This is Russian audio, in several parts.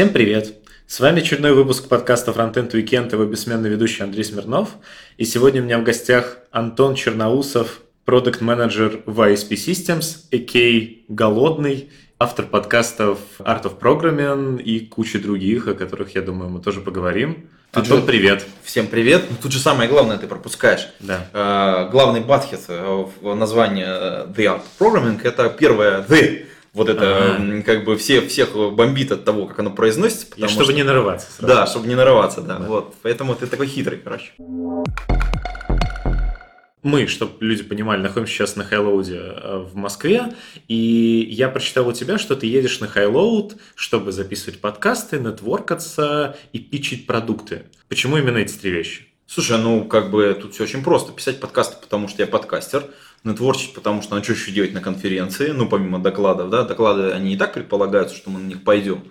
Всем привет! С вами очередной выпуск подкаста Frontend Weekend, его бессменный ведущий Андрей Смирнов. И сегодня у меня в гостях Антон Черноусов, продукт менеджер в ISP Systems, a.k.a. Голодный, автор подкастов Art of Programming и кучи других, о которых, я думаю, мы тоже поговорим. Тут Антон, же... привет. Всем привет. Ну, тут же самое главное ты пропускаешь. Да. Uh, главный батхит э, в названии э, The Art of Programming это первое The вот это ага. как бы все, всех бомбит от того, как оно произносится. И чтобы что... не нарываться. Сразу. Да, чтобы не нарываться, да, да. Вот. Поэтому ты такой хитрый, короче. Мы, чтобы люди понимали, находимся сейчас на Хайлоуде э, в Москве, и я прочитал у тебя, что ты едешь на Хайлоуд, чтобы записывать подкасты, нетворкаться и пичить продукты. Почему именно эти три вещи? Слушай, ну как бы тут все очень просто. Писать подкасты, потому что я подкастер – нетворчить, потому что ну что еще делать на конференции, ну помимо докладов, да, доклады, они и так предполагаются, что мы на них пойдем,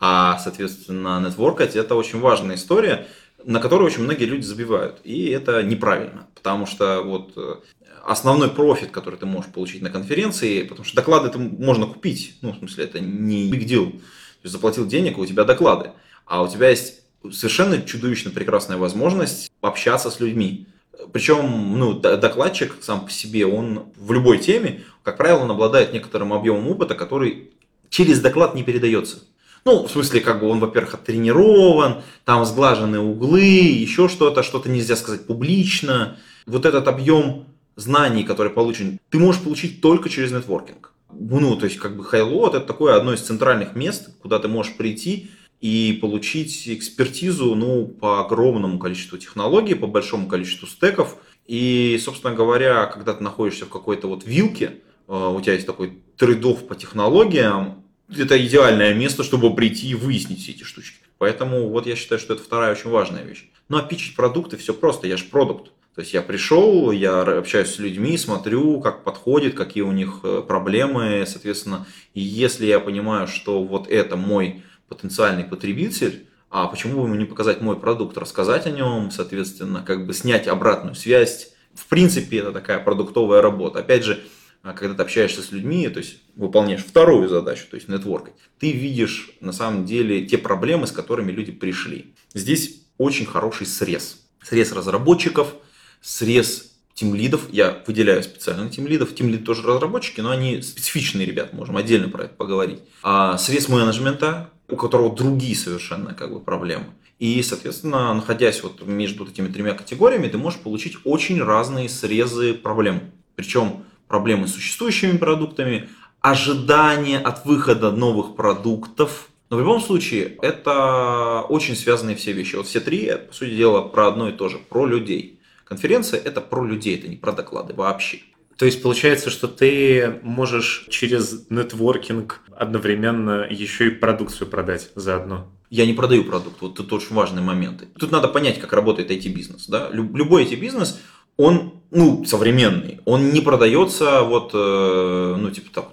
а, соответственно, нетворкать это очень важная история, на которую очень многие люди забивают, и это неправильно, потому что вот э, основной профит, который ты можешь получить на конференции, потому что доклады это можно купить, ну, в смысле, это не big deal, то есть заплатил денег, у тебя доклады, а у тебя есть совершенно чудовищно прекрасная возможность общаться с людьми. Причем, ну, докладчик сам по себе, он в любой теме, как правило, он обладает некоторым объемом опыта, который через доклад не передается. Ну, в смысле, как бы он, во-первых, оттренирован, там сглажены углы, еще что-то, что-то нельзя сказать публично. Вот этот объем знаний, который получен, ты можешь получить только через нетворкинг. Ну, то есть, как бы Хайлот это такое одно из центральных мест, куда ты можешь прийти и получить экспертизу ну, по огромному количеству технологий, по большому количеству стеков. И, собственно говоря, когда ты находишься в какой-то вот вилке, э, у тебя есть такой трейдов по технологиям, это идеальное место, чтобы прийти и выяснить все эти штучки. Поэтому вот я считаю, что это вторая очень важная вещь. Ну а пичить продукты все просто, я же продукт. То есть я пришел, я общаюсь с людьми, смотрю, как подходит, какие у них э, проблемы, соответственно, и если я понимаю, что вот это мой потенциальный потребитель, а почему бы ему не показать мой продукт, рассказать о нем, соответственно, как бы снять обратную связь. В принципе, это такая продуктовая работа. Опять же, когда ты общаешься с людьми, то есть выполняешь вторую задачу, то есть нетворкать, ты видишь на самом деле те проблемы, с которыми люди пришли. Здесь очень хороший срез. Срез разработчиков, срез тимлидов, я выделяю специально тимлидов, тимлид тоже разработчики, но они специфичные ребят, можем отдельно про это поговорить. А срез менеджмента, у которого другие совершенно как бы проблемы. И, соответственно, находясь вот между этими тремя категориями, ты можешь получить очень разные срезы проблем. Причем проблемы с существующими продуктами, ожидания от выхода новых продуктов. Но в любом случае, это очень связанные все вещи. Вот все три, по сути дела, про одно и то же, про людей. Конференция – это про людей, это не про доклады вообще. То есть получается, что ты можешь через нетворкинг одновременно еще и продукцию продать заодно. Я не продаю продукт, вот тут очень важные моменты. Тут надо понять, как работает IT-бизнес. Да? Любой IT-бизнес, он ну, современный, он не продается вот, э, ну, типа так,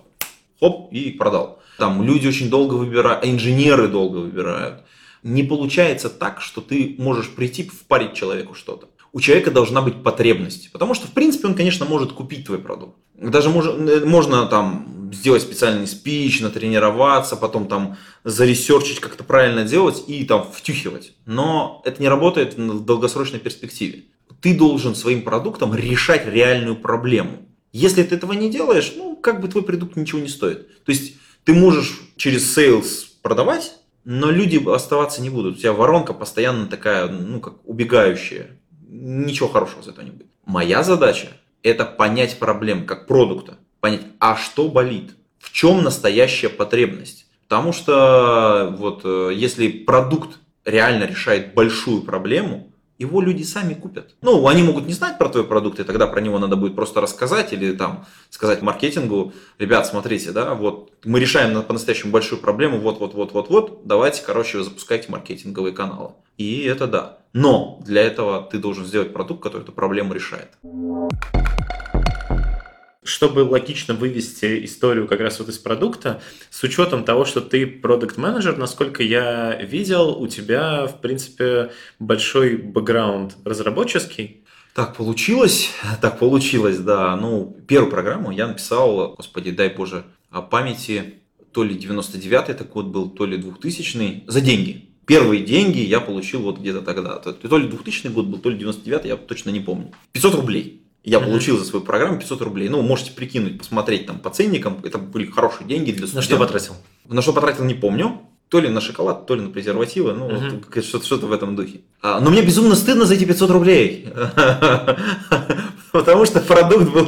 хоп, и продал. Там люди очень долго выбирают, инженеры долго выбирают. Не получается так, что ты можешь прийти впарить человеку что-то у человека должна быть потребность. Потому что, в принципе, он, конечно, может купить твой продукт. Даже можно, э, можно там сделать специальный спич, натренироваться, потом там заресерчить, как это правильно делать и там втюхивать. Но это не работает в долгосрочной перспективе. Ты должен своим продуктом решать реальную проблему. Если ты этого не делаешь, ну, как бы твой продукт ничего не стоит. То есть, ты можешь через sales продавать, но люди оставаться не будут. У тебя воронка постоянно такая, ну, как убегающая ничего хорошего из этого не будет. Моя задача это понять проблем как продукта, понять, а что болит, в чем настоящая потребность. Потому что вот э, если продукт реально решает большую проблему, его люди сами купят. Ну, они могут не знать про твой продукт, и тогда про него надо будет просто рассказать или там сказать маркетингу, ребят, смотрите, да, вот мы решаем по-настоящему большую проблему, вот-вот-вот-вот-вот, давайте, короче, вы запускайте маркетинговые каналы. И это да. Но для этого ты должен сделать продукт, который эту проблему решает. Чтобы логично вывести историю как раз вот из продукта, с учетом того, что ты продукт менеджер насколько я видел, у тебя, в принципе, большой бэкграунд разработческий. Так получилось, так получилось, да. Ну, первую программу я написал, господи, дай боже, о памяти, то ли 99-й это год был, то ли 2000-й, за деньги. Первые деньги я получил вот где-то тогда. То ли 2000 год был, то ли 99 я точно не помню. 500 рублей. Я получил за свою программу 500 рублей. Ну, можете прикинуть, посмотреть там по ценникам. Это были хорошие деньги для студентов. На что потратил? На что потратил, не помню. То ли на шоколад, то ли на презервативы. Ну, uh-huh. вот, что-то, что-то в этом духе. А, но мне безумно стыдно за эти 500 рублей. Потому что продукт был,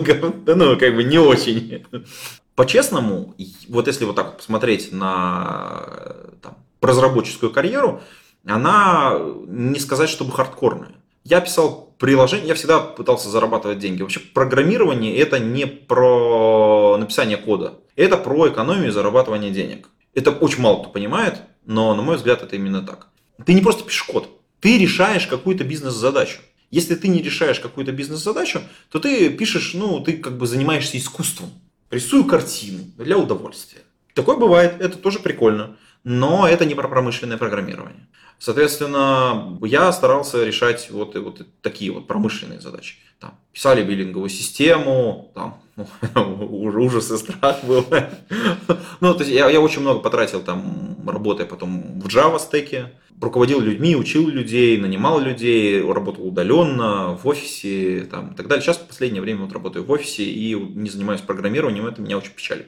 ну, как бы не очень. По-честному, вот если вот так посмотреть на там, разработческую карьеру, она не сказать, чтобы хардкорная. Я писал приложение, я всегда пытался зарабатывать деньги. Вообще программирование это не про написание кода, это про экономию и зарабатывание денег. Это очень мало кто понимает, но на мой взгляд это именно так. Ты не просто пишешь код, ты решаешь какую-то бизнес-задачу. Если ты не решаешь какую-то бизнес-задачу, то ты пишешь, ну, ты как бы занимаешься искусством. Рисую картину для удовольствия. Такое бывает, это тоже прикольно но это не про промышленное программирование. Соответственно, я старался решать вот, вот такие вот промышленные задачи. Там, писали биллинговую систему, там, ужас и страх был. ну, то есть я, я очень много потратил там, работая потом в Java стеке, руководил людьми, учил людей, нанимал людей, работал удаленно, в офисе там, и так далее. Сейчас в последнее время вот работаю в офисе и не занимаюсь программированием, это меня очень печалит.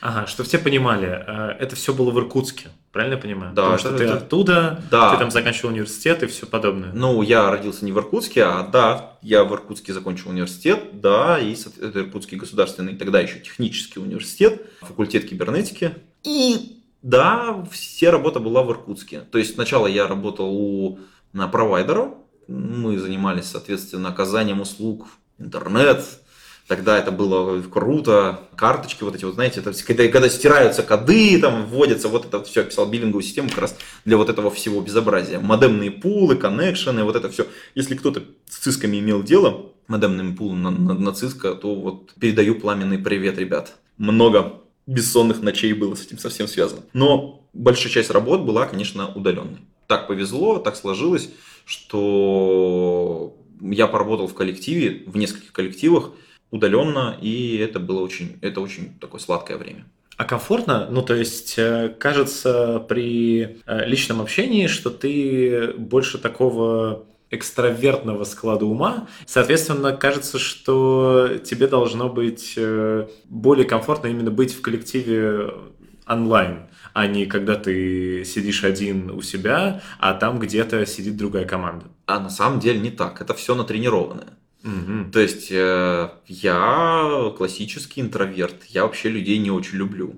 Ага, чтобы все понимали, э, это все было в Иркутске, правильно я понимаю? Да. Потому что ты оттуда, да. ты там закончил университет и все подобное. Ну, я родился не в Иркутске, а да, я в Иркутске закончил университет, да, и это Иркутский государственный, тогда еще технический университет, факультет кибернетики. И да, вся работа была в Иркутске. То есть сначала я работал у на провайдера, мы занимались, соответственно, оказанием услуг интернет, Тогда это было круто. Карточки вот эти, вот знаете, это, когда, когда стираются коды, там вводятся, вот это все, писал биллинговую систему как раз для вот этого всего безобразия. Модемные пулы, коннекшены, вот это все. Если кто-то с цисками имел дело, модемными пулами на, на, на циска, то вот передаю пламенный привет, ребят. Много бессонных ночей было с этим совсем связано. Но большая часть работ была, конечно, удаленной. Так повезло, так сложилось, что я поработал в коллективе, в нескольких коллективах, удаленно, и это было очень, это очень такое сладкое время. А комфортно? Ну, то есть, э, кажется, при э, личном общении, что ты больше такого экстравертного склада ума. Соответственно, кажется, что тебе должно быть э, более комфортно именно быть в коллективе онлайн, а не когда ты сидишь один у себя, а там где-то сидит другая команда. А на самом деле не так. Это все натренированное. Угу. То есть э, я классический интроверт, я вообще людей не очень люблю.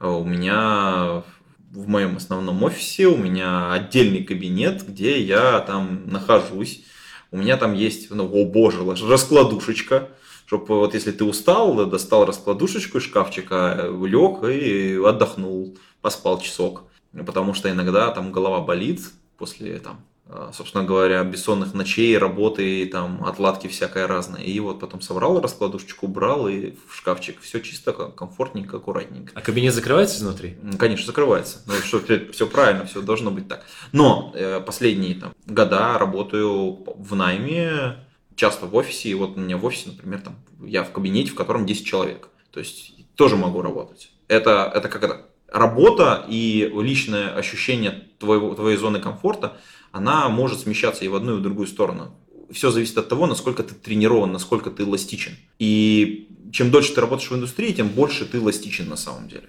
Э, у меня в моем основном офисе у меня отдельный кабинет, где я там нахожусь. У меня там есть, ну, о боже, раскладушечка, чтобы вот если ты устал, достал раскладушечку из шкафчика, лег и отдохнул, поспал часок. Потому что иногда там голова болит после там собственно говоря, бессонных ночей, работы, там, отладки всякое разное. И вот потом собрал раскладушечку, убрал и в шкафчик. Все чисто, комфортненько, аккуратненько. А кабинет закрывается изнутри? Конечно, закрывается. Ну, что, все правильно, все должно быть так. Но э, последние там, года работаю в найме, часто в офисе. И вот у меня в офисе, например, там, я в кабинете, в котором 10 человек. То есть тоже могу работать. Это, это как это? Работа и личное ощущение твоего, твоей зоны комфорта – она может смещаться и в одну, и в другую сторону. Все зависит от того, насколько ты тренирован, насколько ты эластичен. И чем дольше ты работаешь в индустрии, тем больше ты эластичен на самом деле.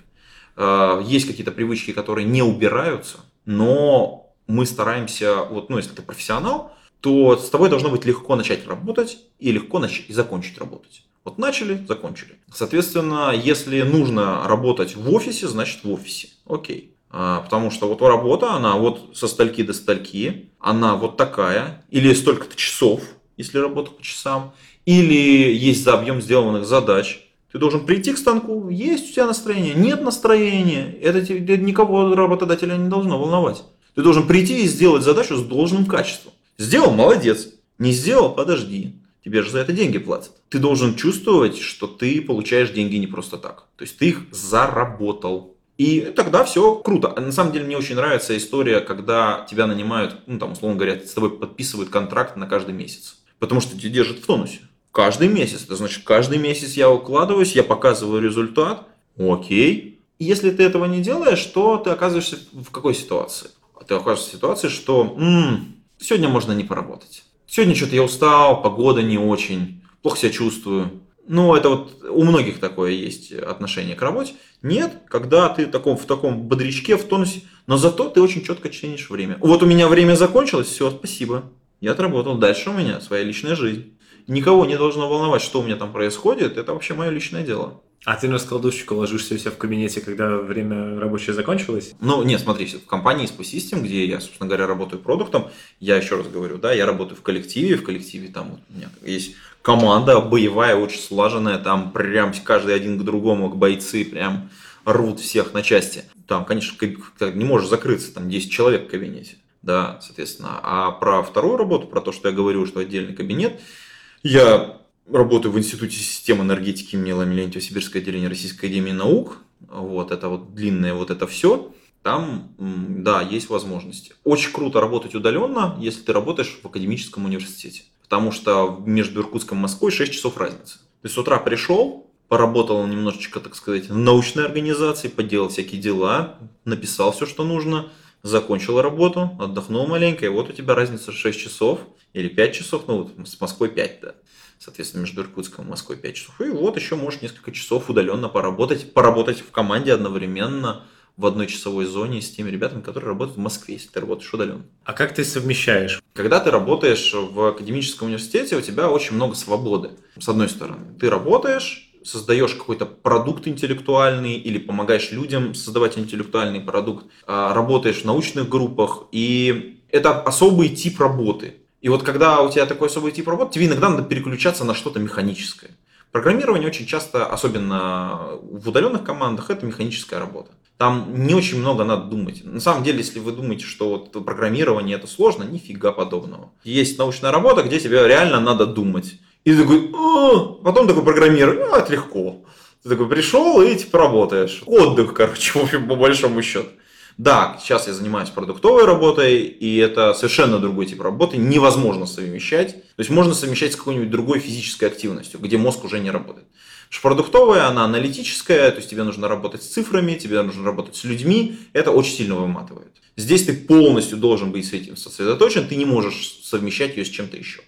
А, есть какие-то привычки, которые не убираются, но мы стараемся, вот, ну, если ты профессионал, то с тобой должно быть легко начать работать и легко начать и закончить работать. Вот начали, закончили. Соответственно, если нужно работать в офисе, значит в офисе. Окей. А, потому что вот работа, она вот со стальки до стальки, она вот такая, или столько-то часов, если работа по часам, или есть за объем сделанных задач. Ты должен прийти к станку, есть у тебя настроение, нет настроения, это, это никого работодателя не должно волновать. Ты должен прийти и сделать задачу с должным качеством. Сделал, молодец. Не сделал, подожди. тебе же за это деньги платят. Ты должен чувствовать, что ты получаешь деньги не просто так. То есть ты их заработал. И тогда все круто. На самом деле мне очень нравится история, когда тебя нанимают, ну там, условно говоря, с тобой подписывают контракт на каждый месяц. Потому что тебя держат в тонусе. Каждый месяц. Это значит, каждый месяц я укладываюсь, я показываю результат. Окей. И если ты этого не делаешь, то ты оказываешься в какой ситуации? Ты оказываешься в ситуации, что м-м, сегодня можно не поработать. Сегодня что-то я устал, погода не очень, плохо себя чувствую. Ну, это вот у многих такое есть отношение к работе. Нет, когда ты в таком, в таком бодрячке, в тонусе, но зато ты очень четко ценишь время. Вот у меня время закончилось, все, спасибо. Я отработал. Дальше у меня своя личная жизнь. Никого не должно волновать, что у меня там происходит. Это вообще мое личное дело. А ты на раскладушечку ложишься у себя в кабинете, когда время рабочее закончилось? Ну, нет, смотри, в компании SPO System, где я, собственно говоря, работаю продуктом, я еще раз говорю, да, я работаю в коллективе, в коллективе там вот у меня есть команда боевая, очень слаженная, там прям каждый один к другому, к бойцы, прям рвут всех на части. Там, конечно, не можешь закрыться, там 10 человек в кабинете, да, соответственно. А про вторую работу, про то, что я говорю, что отдельный кабинет, я работаю в Институте систем энергетики имени Ламелентьева, Сибирское отделение Российской Академии Наук. Вот это вот длинное вот это все. Там, да, есть возможности. Очень круто работать удаленно, если ты работаешь в академическом университете. Потому что между Иркутском и Москвой 6 часов разницы. Ты с утра пришел, поработал немножечко, так сказать, в научной организации, поделал всякие дела, написал все, что нужно, закончил работу, отдохнул маленько, и вот у тебя разница 6 часов или 5 часов, ну вот с Москвой 5, да соответственно, между Иркутском и Москвой 5 часов. И вот еще можешь несколько часов удаленно поработать, поработать в команде одновременно в одной часовой зоне с теми ребятами, которые работают в Москве, если ты работаешь удаленно. А как ты совмещаешь? Когда ты работаешь в академическом университете, у тебя очень много свободы. С одной стороны, ты работаешь, создаешь какой-то продукт интеллектуальный или помогаешь людям создавать интеллектуальный продукт, а, работаешь в научных группах, и это особый тип работы. И вот когда у тебя такой особый тип работы, тебе иногда надо переключаться на что-то механическое. Программирование очень часто, особенно в удаленных командах, это механическая работа. Там не очень много надо думать. На самом деле, если вы думаете, что вот программирование это сложно, нифига подобного. Есть научная работа, где тебе реально надо думать. И ты такой, а, потом такой программирование, а, это легко. Ты такой пришел и типа работаешь. Отдых, короче, по большому счету. Да, сейчас я занимаюсь продуктовой работой, и это совершенно другой тип работы, невозможно совмещать. То есть можно совмещать с какой-нибудь другой физической активностью, где мозг уже не работает. Потому продуктовая, она аналитическая, то есть тебе нужно работать с цифрами, тебе нужно работать с людьми, это очень сильно выматывает. Здесь ты полностью должен быть с этим сосредоточен, ты не можешь совмещать ее с чем-то еще.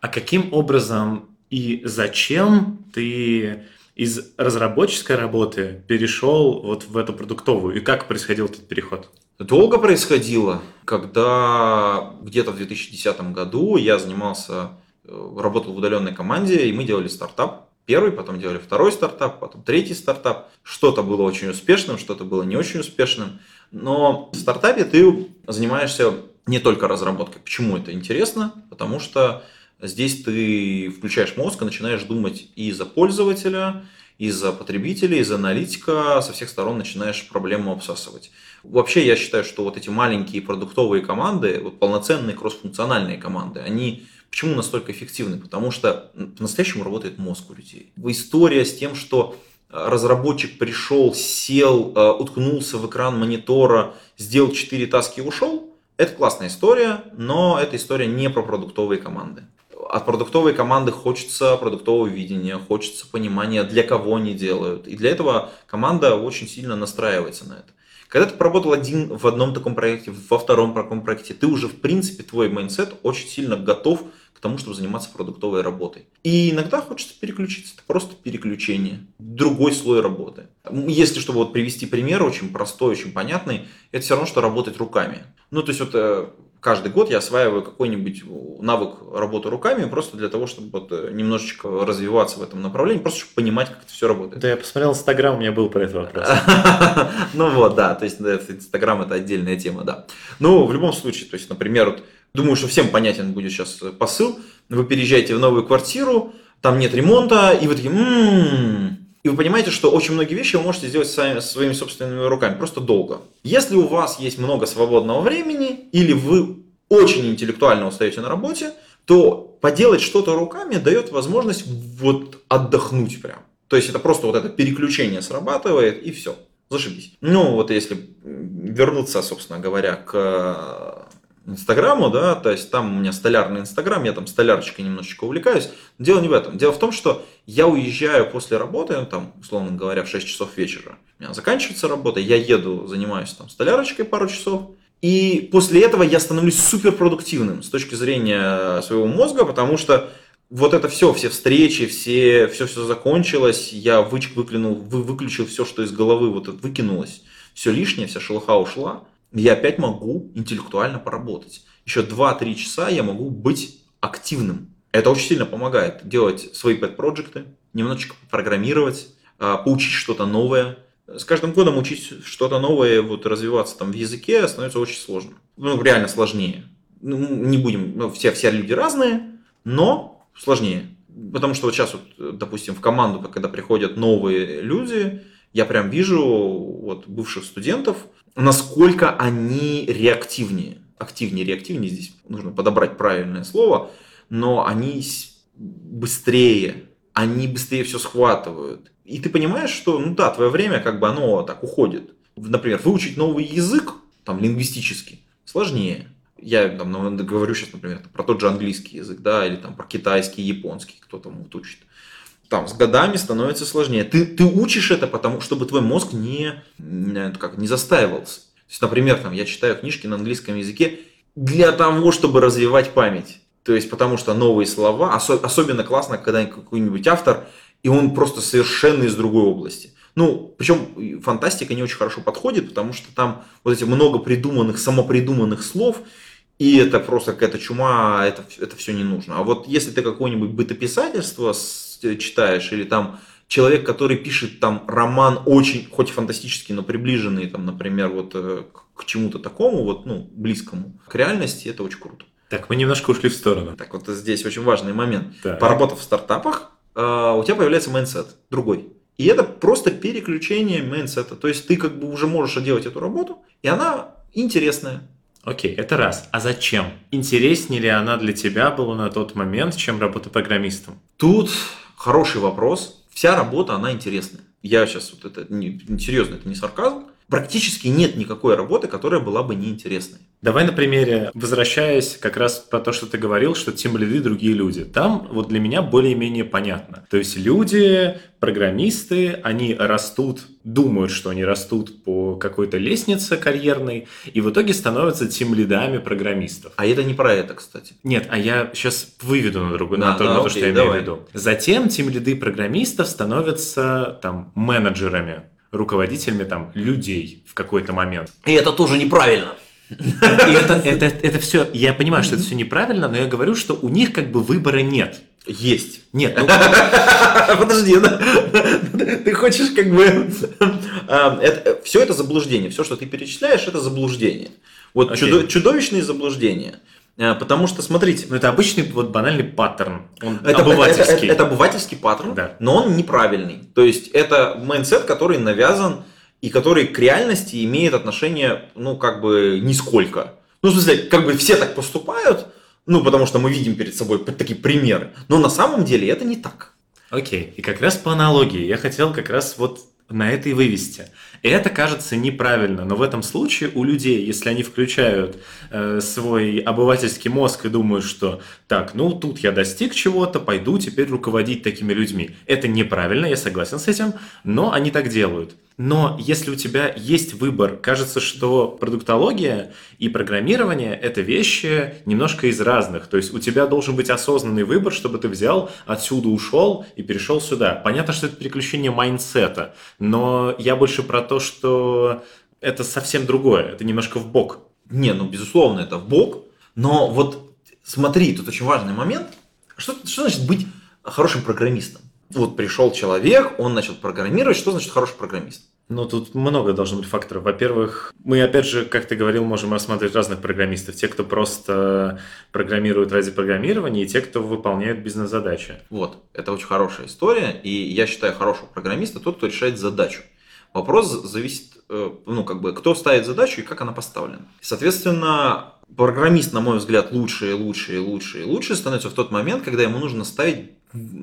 А каким образом и зачем ты из разработческой работы перешел вот в эту продуктовую? И как происходил этот переход? Долго происходило, когда где-то в 2010 году я занимался, э, работал в удаленной команде, и мы делали стартап. Первый, потом делали второй стартап, потом третий стартап. Что-то было очень успешным, что-то было не очень успешным. Но в стартапе ты занимаешься не только разработкой. Почему это интересно? Потому что Здесь ты включаешь мозг и начинаешь думать и за пользователя, и за потребителя, и за аналитика, со всех сторон начинаешь проблему обсасывать. Вообще я считаю, что вот эти маленькие продуктовые команды, вот полноценные кроссфункциональные команды, они почему настолько эффективны? Потому что по-настоящему работает мозг у людей. История с тем, что э, разработчик пришел, сел, э, уткнулся в экран монитора, сделал 4 таски и ушел, это классная история, но эта история не про продуктовые команды от продуктовой команды хочется продуктового видения, хочется понимания, для кого они делают. И для этого команда очень сильно настраивается на это. Когда ты поработал один в одном таком проекте, во втором таком проекте, ты уже, в принципе, твой mindset очень сильно готов к тому, чтобы заниматься продуктовой работой. И иногда хочется переключиться. Это просто переключение. Другой слой работы. Если, чтобы вот привести пример, очень простой, очень понятный, это все равно, что работать руками. Ну, то есть вот э, каждый год я осваиваю какой-нибудь навык работы руками, просто для того, чтобы вот э, немножечко развиваться в этом направлении, просто чтобы понимать, как это все работает. Да, я посмотрел Инстаграм, у меня был про этот вопрос. Ну вот, да, то есть Инстаграм это отдельная тема, да. Ну, в любом случае, то есть, например, вот, думаю, что всем понятен будет сейчас посыл. Вы переезжаете в новую квартиру, там нет ремонта, и вы такие, м-м-м, и вы понимаете, что очень многие вещи вы можете сделать сами, своими собственными руками, просто долго. Если у вас есть много свободного времени, или вы очень интеллектуально устаете на работе, то поделать что-то руками дает возможность вот отдохнуть прям. То есть это просто вот это переключение срабатывает и все. Зашибись. Ну вот если вернуться, собственно говоря, к Инстаграму, да, то есть там у меня столярный Инстаграм, я там столярочкой немножечко увлекаюсь. Дело не в этом. Дело в том, что я уезжаю после работы, ну, там, условно говоря, в 6 часов вечера. У меня заканчивается работа, я еду, занимаюсь там столярочкой пару часов. И после этого я становлюсь суперпродуктивным с точки зрения своего мозга, потому что вот это все, все встречи, все, все, все закончилось, я вы, выклинул, вы, выключил все, что из головы вот это выкинулось, все лишнее, вся шелуха ушла, я опять могу интеллектуально поработать. Еще 2-3 часа я могу быть активным. Это очень сильно помогает делать свои пэт-проекты, немножечко программировать, а, поучить что-то новое. С каждым годом учить что-то новое, вот развиваться там в языке становится очень сложно. Ну, реально сложнее. Ну, не будем, ну, все, все люди разные, но сложнее. Потому что вот сейчас, вот, допустим, в команду, когда приходят новые люди, я прям вижу вот бывших студентов, насколько они реактивнее. Активнее, реактивнее здесь нужно подобрать правильное слово, но они быстрее, они быстрее все схватывают. И ты понимаешь, что, ну да, твое время как бы оно так уходит. Например, выучить новый язык, там, лингвистический, сложнее. Я там, ну, говорю сейчас, например, про тот же английский язык, да, или там про китайский, японский, кто там вот учит там с годами становится сложнее. Ты, ты учишь это, потому чтобы твой мозг не, как, не застаивался. То есть, например, там, я читаю книжки на английском языке для того, чтобы развивать память. То есть, потому что новые слова, осо- особенно классно, когда какой-нибудь автор, и он просто совершенно из другой области. Ну, причем фантастика не очень хорошо подходит, потому что там вот эти много придуманных, самопридуманных слов, и это просто какая-то чума, это, это все не нужно. А вот если ты какое-нибудь бытописательство читаешь, или там человек, который пишет там роман очень, хоть фантастический, но приближенный, там, например, вот э, к чему-то такому, вот, ну, близкому, к реальности, это очень круто. Так, мы немножко ушли в сторону. Так, вот здесь очень важный момент. Так. Поработав в стартапах, э, у тебя появляется mindset другой. И это просто переключение mindset а. То есть ты как бы уже можешь делать эту работу, и она интересная. Окей, это раз. А зачем? Интереснее ли она для тебя была на тот момент, чем работа программистом? Тут Хороший вопрос. Вся работа, она интересная. Я сейчас вот это, не, серьезно, это не сарказм. Практически нет никакой работы, которая была бы неинтересной. Давай на примере, возвращаясь как раз про то, что ты говорил, что team lead ы другие люди. Там вот для меня более-менее понятно. То есть люди, программисты, они растут, думают, что они растут по какой-то лестнице карьерной, и в итоге становятся team lead ами программистов. А это не про это, кстати. Нет, а я сейчас выведу на другую, да, на, то, да, на то, окей, что я давай. имею в виду. Затем тем лиды программистов становятся там менеджерами руководителями там людей в какой-то момент. И это тоже неправильно. И это, это, это все, я понимаю, что это все неправильно, но я говорю, что у них как бы выбора нет. Есть. Нет, ну... Подожди, ты хочешь как бы... А, все это заблуждение, все, что ты перечисляешь, это заблуждение. Вот чудовищные заблуждения. А, потому что, смотрите... Ну, это обычный вот банальный паттерн. Он это, обывательский. Это, это, это обывательский паттерн, да. но он неправильный. То есть, это mindset, который навязан и который к реальности имеет отношение, ну, как бы, нисколько. Ну, в смысле, как бы все так поступают, ну, потому что мы видим перед собой такие примеры. Но на самом деле это не так. Окей, и как раз по аналогии я хотел как раз вот на это и вывести. И это кажется неправильно, но в этом случае у людей, если они включают э, свой обывательский мозг и думают, что так, ну тут я достиг чего-то, пойду теперь руководить такими людьми. Это неправильно, я согласен с этим, но они так делают. Но если у тебя есть выбор, кажется, что продуктология и программирование – это вещи немножко из разных. То есть у тебя должен быть осознанный выбор, чтобы ты взял, отсюда ушел и перешел сюда. Понятно, что это переключение mindset а, но я больше про то, что это совсем другое, это немножко в бок. Не, ну безусловно, это в бок, но вот смотри, тут очень важный момент. Что, что значит быть хорошим программистом? Вот пришел человек, он начал программировать. Что значит хороший программист? Ну, тут много должно быть факторов. Во-первых, мы, опять же, как ты говорил, можем рассматривать разных программистов. Те, кто просто программирует ради программирования, и те, кто выполняет бизнес-задачи. Вот, это очень хорошая история. И я считаю хорошего программиста тот, кто решает задачу. Вопрос зависит, э, ну, как бы, кто ставит задачу и как она поставлена. Соответственно, программист, на мой взгляд, лучше и лучше и лучше и лучше становится в тот момент, когда ему нужно ставить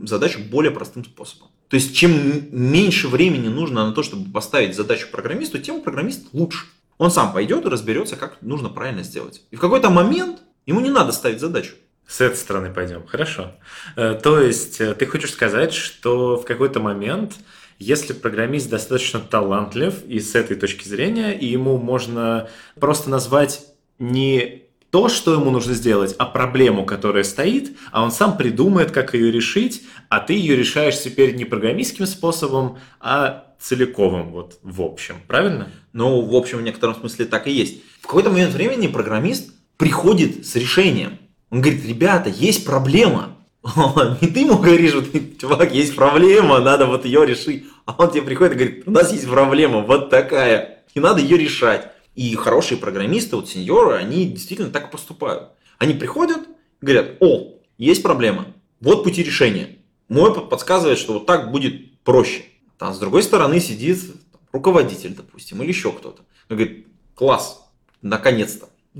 задачу более простым способом. То есть, чем меньше времени нужно на то, чтобы поставить задачу программисту, тем программист лучше. Он сам пойдет и разберется, как нужно правильно сделать. И в какой-то момент ему не надо ставить задачу. С этой стороны пойдем. Хорошо. Э, то есть, э, ты хочешь сказать, что в какой-то момент если программист достаточно талантлив и с этой точки зрения, и ему можно просто назвать не то, что ему нужно сделать, а проблему, которая стоит, а он сам придумает, как ее решить, а ты ее решаешь теперь не программистским способом, а целиковым, вот в общем, правильно? Ну, в общем, в некотором смысле так и есть. В какой-то момент времени программист приходит с решением. Он говорит, ребята, есть проблема. И ты ему говоришь, вот, чувак, есть проблема, надо вот ее решить. А он тебе приходит и говорит, у нас есть проблема вот такая, и надо ее решать. И хорошие программисты, вот сеньоры, они действительно так поступают. Они приходят, говорят, о, есть проблема, вот пути решения. Мой подсказывает, что вот так будет проще. Там с другой стороны сидит руководитель, допустим, или еще кто-то. Он говорит, класс, наконец-то.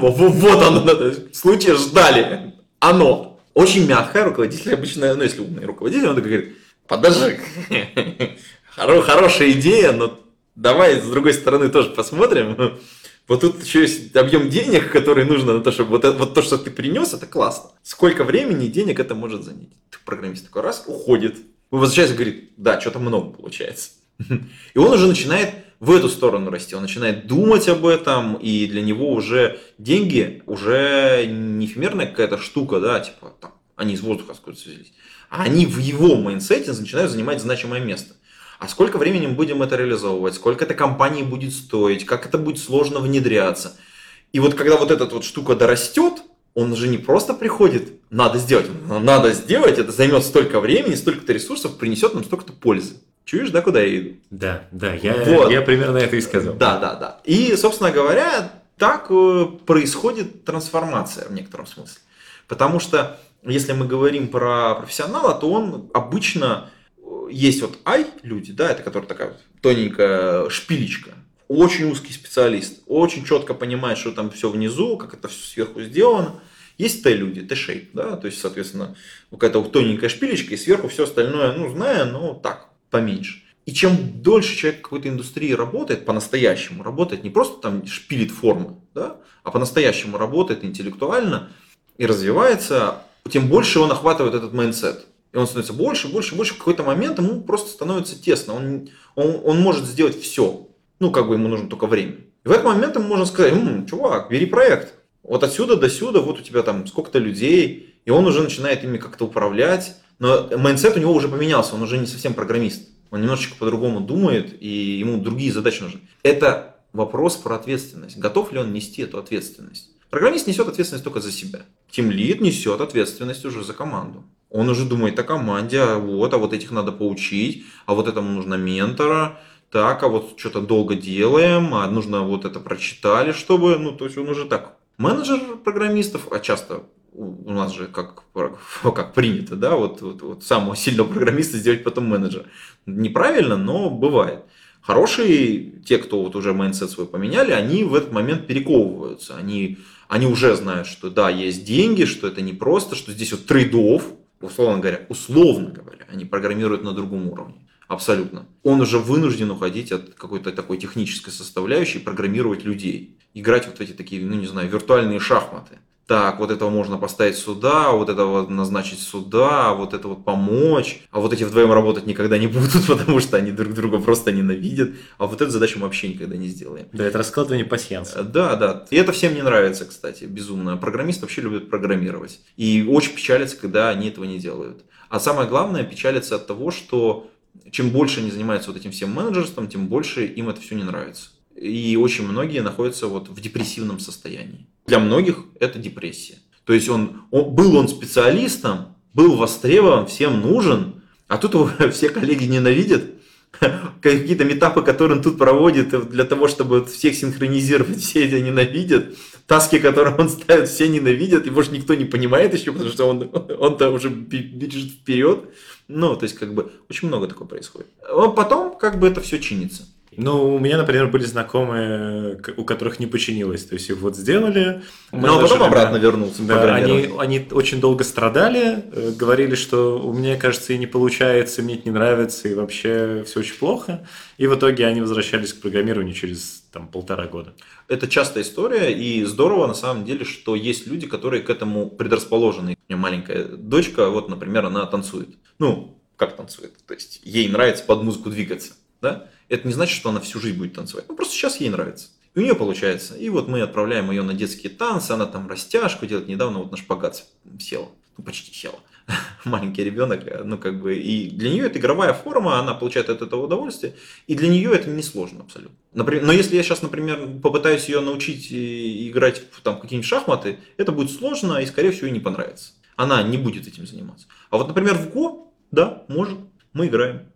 Вот оно, случай ждали оно очень мягкое, руководитель обычно, ну, если умный руководитель, он говорит, подожди, хорошая идея, но давай с другой стороны тоже посмотрим. Вот тут еще есть объем денег, который нужно на то, чтобы вот, вот то, что ты принес, это классно. Сколько времени и денег это может занять? Ты программист такой раз, уходит. Возвращается и говорит, да, что-то много получается. И он уже начинает в эту сторону расти. Он начинает думать об этом, и для него уже деньги уже не эфемерная какая-то штука, да, типа там, они из воздуха откуда связались, а они в его майнсете начинают занимать значимое место. А сколько времени мы будем это реализовывать, сколько это компании будет стоить, как это будет сложно внедряться. И вот когда вот эта вот штука дорастет, он уже не просто приходит, надо сделать, надо сделать, это займет столько времени, столько-то ресурсов, принесет нам столько-то пользы. Чуешь, да, куда я иду? Да, да, я, вот. я примерно это и сказал. Да, да, да. И, собственно говоря, так э, происходит трансформация в некотором смысле. Потому что, если мы говорим про профессионала, то он обычно есть вот ай люди, да, это которая такая тоненькая шпилечка, очень узкий специалист, очень четко понимает, что там все внизу, как это все сверху сделано. Есть Т-люди, Т-шейп, да, то есть, соответственно, какая-то тоненькая шпилечка, и сверху все остальное, ну, знаю, но так, поменьше. И чем дольше человек в какой-то индустрии работает, по-настоящему работает, не просто там шпилит формы, да, а по-настоящему работает интеллектуально и развивается, тем больше он охватывает этот mindset. И он становится больше, больше, больше. В какой-то момент ему просто становится тесно. Он, он, он может сделать все. Ну, как бы ему нужно только время. И в этот момент ему можно сказать, М, чувак, бери проект. Вот отсюда до сюда, вот у тебя там сколько-то людей, и он уже начинает ими как-то управлять, но mindset у него уже поменялся, он уже не совсем программист. Он немножечко по-другому думает, и ему другие задачи нужны. Это вопрос про ответственность. Готов ли он нести эту ответственность? Программист несет ответственность только за себя. Team lead несет ответственность уже за команду. Он уже думает о команде, а вот, а вот этих надо поучить, а вот этому нужно ментора, так, а вот что-то долго делаем, а нужно вот это прочитали, чтобы, ну, то есть он уже так. Менеджер программистов, а часто у нас же как, как принято, да, вот, вот, вот самого сильного программиста сделать потом менеджера. Неправильно, но бывает. Хорошие, те, кто вот уже mindset свой поменяли, они в этот момент перековываются. Они, они уже знают, что да, есть деньги, что это не просто, что здесь вот trade-off, условно говоря, условно говоря, они программируют на другом уровне. Абсолютно. Он уже вынужден уходить от какой-то такой технической составляющей, программировать людей. Играть вот эти такие, ну не знаю, виртуальные шахматы так, вот этого можно поставить сюда, вот этого назначить сюда, вот это вот помочь, а вот эти вдвоем работать никогда не будут, потому что они друг друга просто ненавидят, а вот эту задачу мы вообще никогда не сделаем. Да, это раскладывание пассианса. Да, да. И это всем не нравится, кстати, безумно. Программисты вообще любят программировать. И очень печалятся, когда они этого не делают. А самое главное, печалятся от того, что чем больше они занимаются вот этим всем менеджерством, тем больше им это все не нравится. И очень многие находятся вот в депрессивном состоянии. Для многих это депрессия. То есть он, он был он специалистом, был востребован, всем нужен, а тут его все коллеги ненавидят. Какие-то метапы, которые он тут проводит для того, чтобы всех синхронизировать, все это ненавидят. Таски, которые он ставит, все ненавидят, его же никто не понимает еще, потому что он, он-то уже бежит вперед. Ну, то есть, как бы, очень много такого происходит. А потом, как бы, это все чинится. Ну, у меня, например, были знакомые, у которых не починилось. То есть их вот сделали. Но потом обратно вернулся. Да, они, они очень долго страдали, э, говорили, что у меня, кажется, и не получается, мне это не нравится, и вообще все очень плохо. И в итоге они возвращались к программированию через там, полтора года. Это частая история, и здорово на самом деле, что есть люди, которые к этому предрасположены. У меня маленькая дочка, вот, например, она танцует. Ну, как танцует? То есть ей нравится под музыку двигаться. Да? Это не значит, что она всю жизнь будет танцевать. Ну, просто сейчас ей нравится. И у нее получается. И вот мы отправляем ее на детские танцы, она там растяжку делает. Недавно вот на шпагат села. Ну, почти села. Маленький ребенок, ну, как бы, и для нее это игровая форма, она получает от этого удовольствие, и для нее это не сложно абсолютно. Например, но если я сейчас, например, попытаюсь ее научить играть в там, какие-нибудь шахматы, это будет сложно и, скорее всего, ей не понравится. Она не будет этим заниматься. А вот, например, в Го, да, может, мы играем.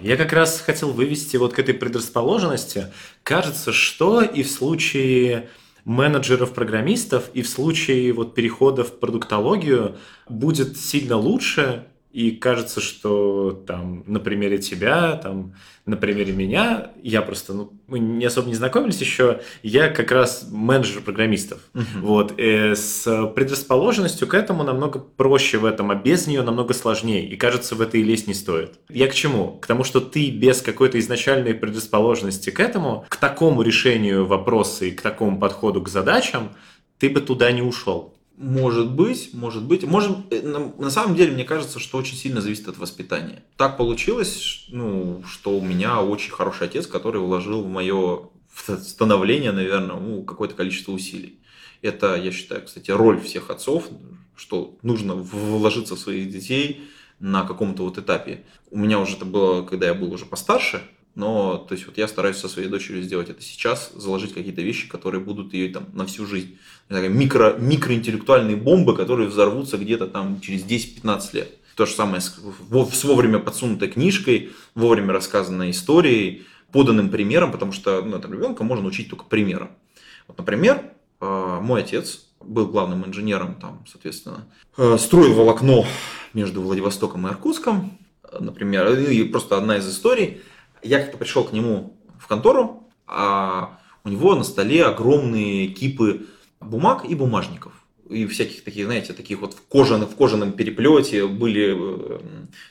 Я как раз хотел вывести вот к этой предрасположенности. Кажется, что и в случае менеджеров-программистов, и в случае вот перехода в продуктологию будет сильно лучше, и кажется, что там на примере тебя, там на примере меня, я просто, ну, мы не особо не знакомились еще, я как раз менеджер программистов. Uh-huh. Вот, э, с предрасположенностью к этому намного проще в этом, а без нее намного сложнее. И кажется, в это и лезть не стоит. Я к чему? К тому, что ты без какой-то изначальной предрасположенности к этому, к такому решению вопроса и к такому подходу к задачам, ты бы туда не ушел. Может быть, может быть. Можем, э, на самом деле, мне кажется, что очень сильно зависит от воспитания. Так получилось, ну, что у меня очень хороший отец, который вложил в мое становление, наверное, ну, какое-то количество усилий. Это, я считаю, кстати, роль всех отцов, что нужно вложиться в своих детей на каком-то вот этапе. У меня уже это было, когда я был уже постарше, но то есть вот я стараюсь со своей дочерью сделать это сейчас, заложить какие-то вещи, которые будут ее там на всю жизнь. Микро, микроинтеллектуальные бомбы, которые взорвутся где-то там через 10-15 лет. То же самое с, с вовремя подсунутой книжкой, вовремя рассказанной историей, поданным примером, потому что ну, там, ребенка можно учить только примером. Вот, например, э, мой отец был главным инженером, там, соответственно, э, строил волокно между Владивостоком и Иркутском, например, и просто одна из историй – я как-то пришел к нему в контору, а у него на столе огромные кипы бумаг и бумажников. И всяких таких, знаете, таких вот в кожаном, в кожаном переплете были э,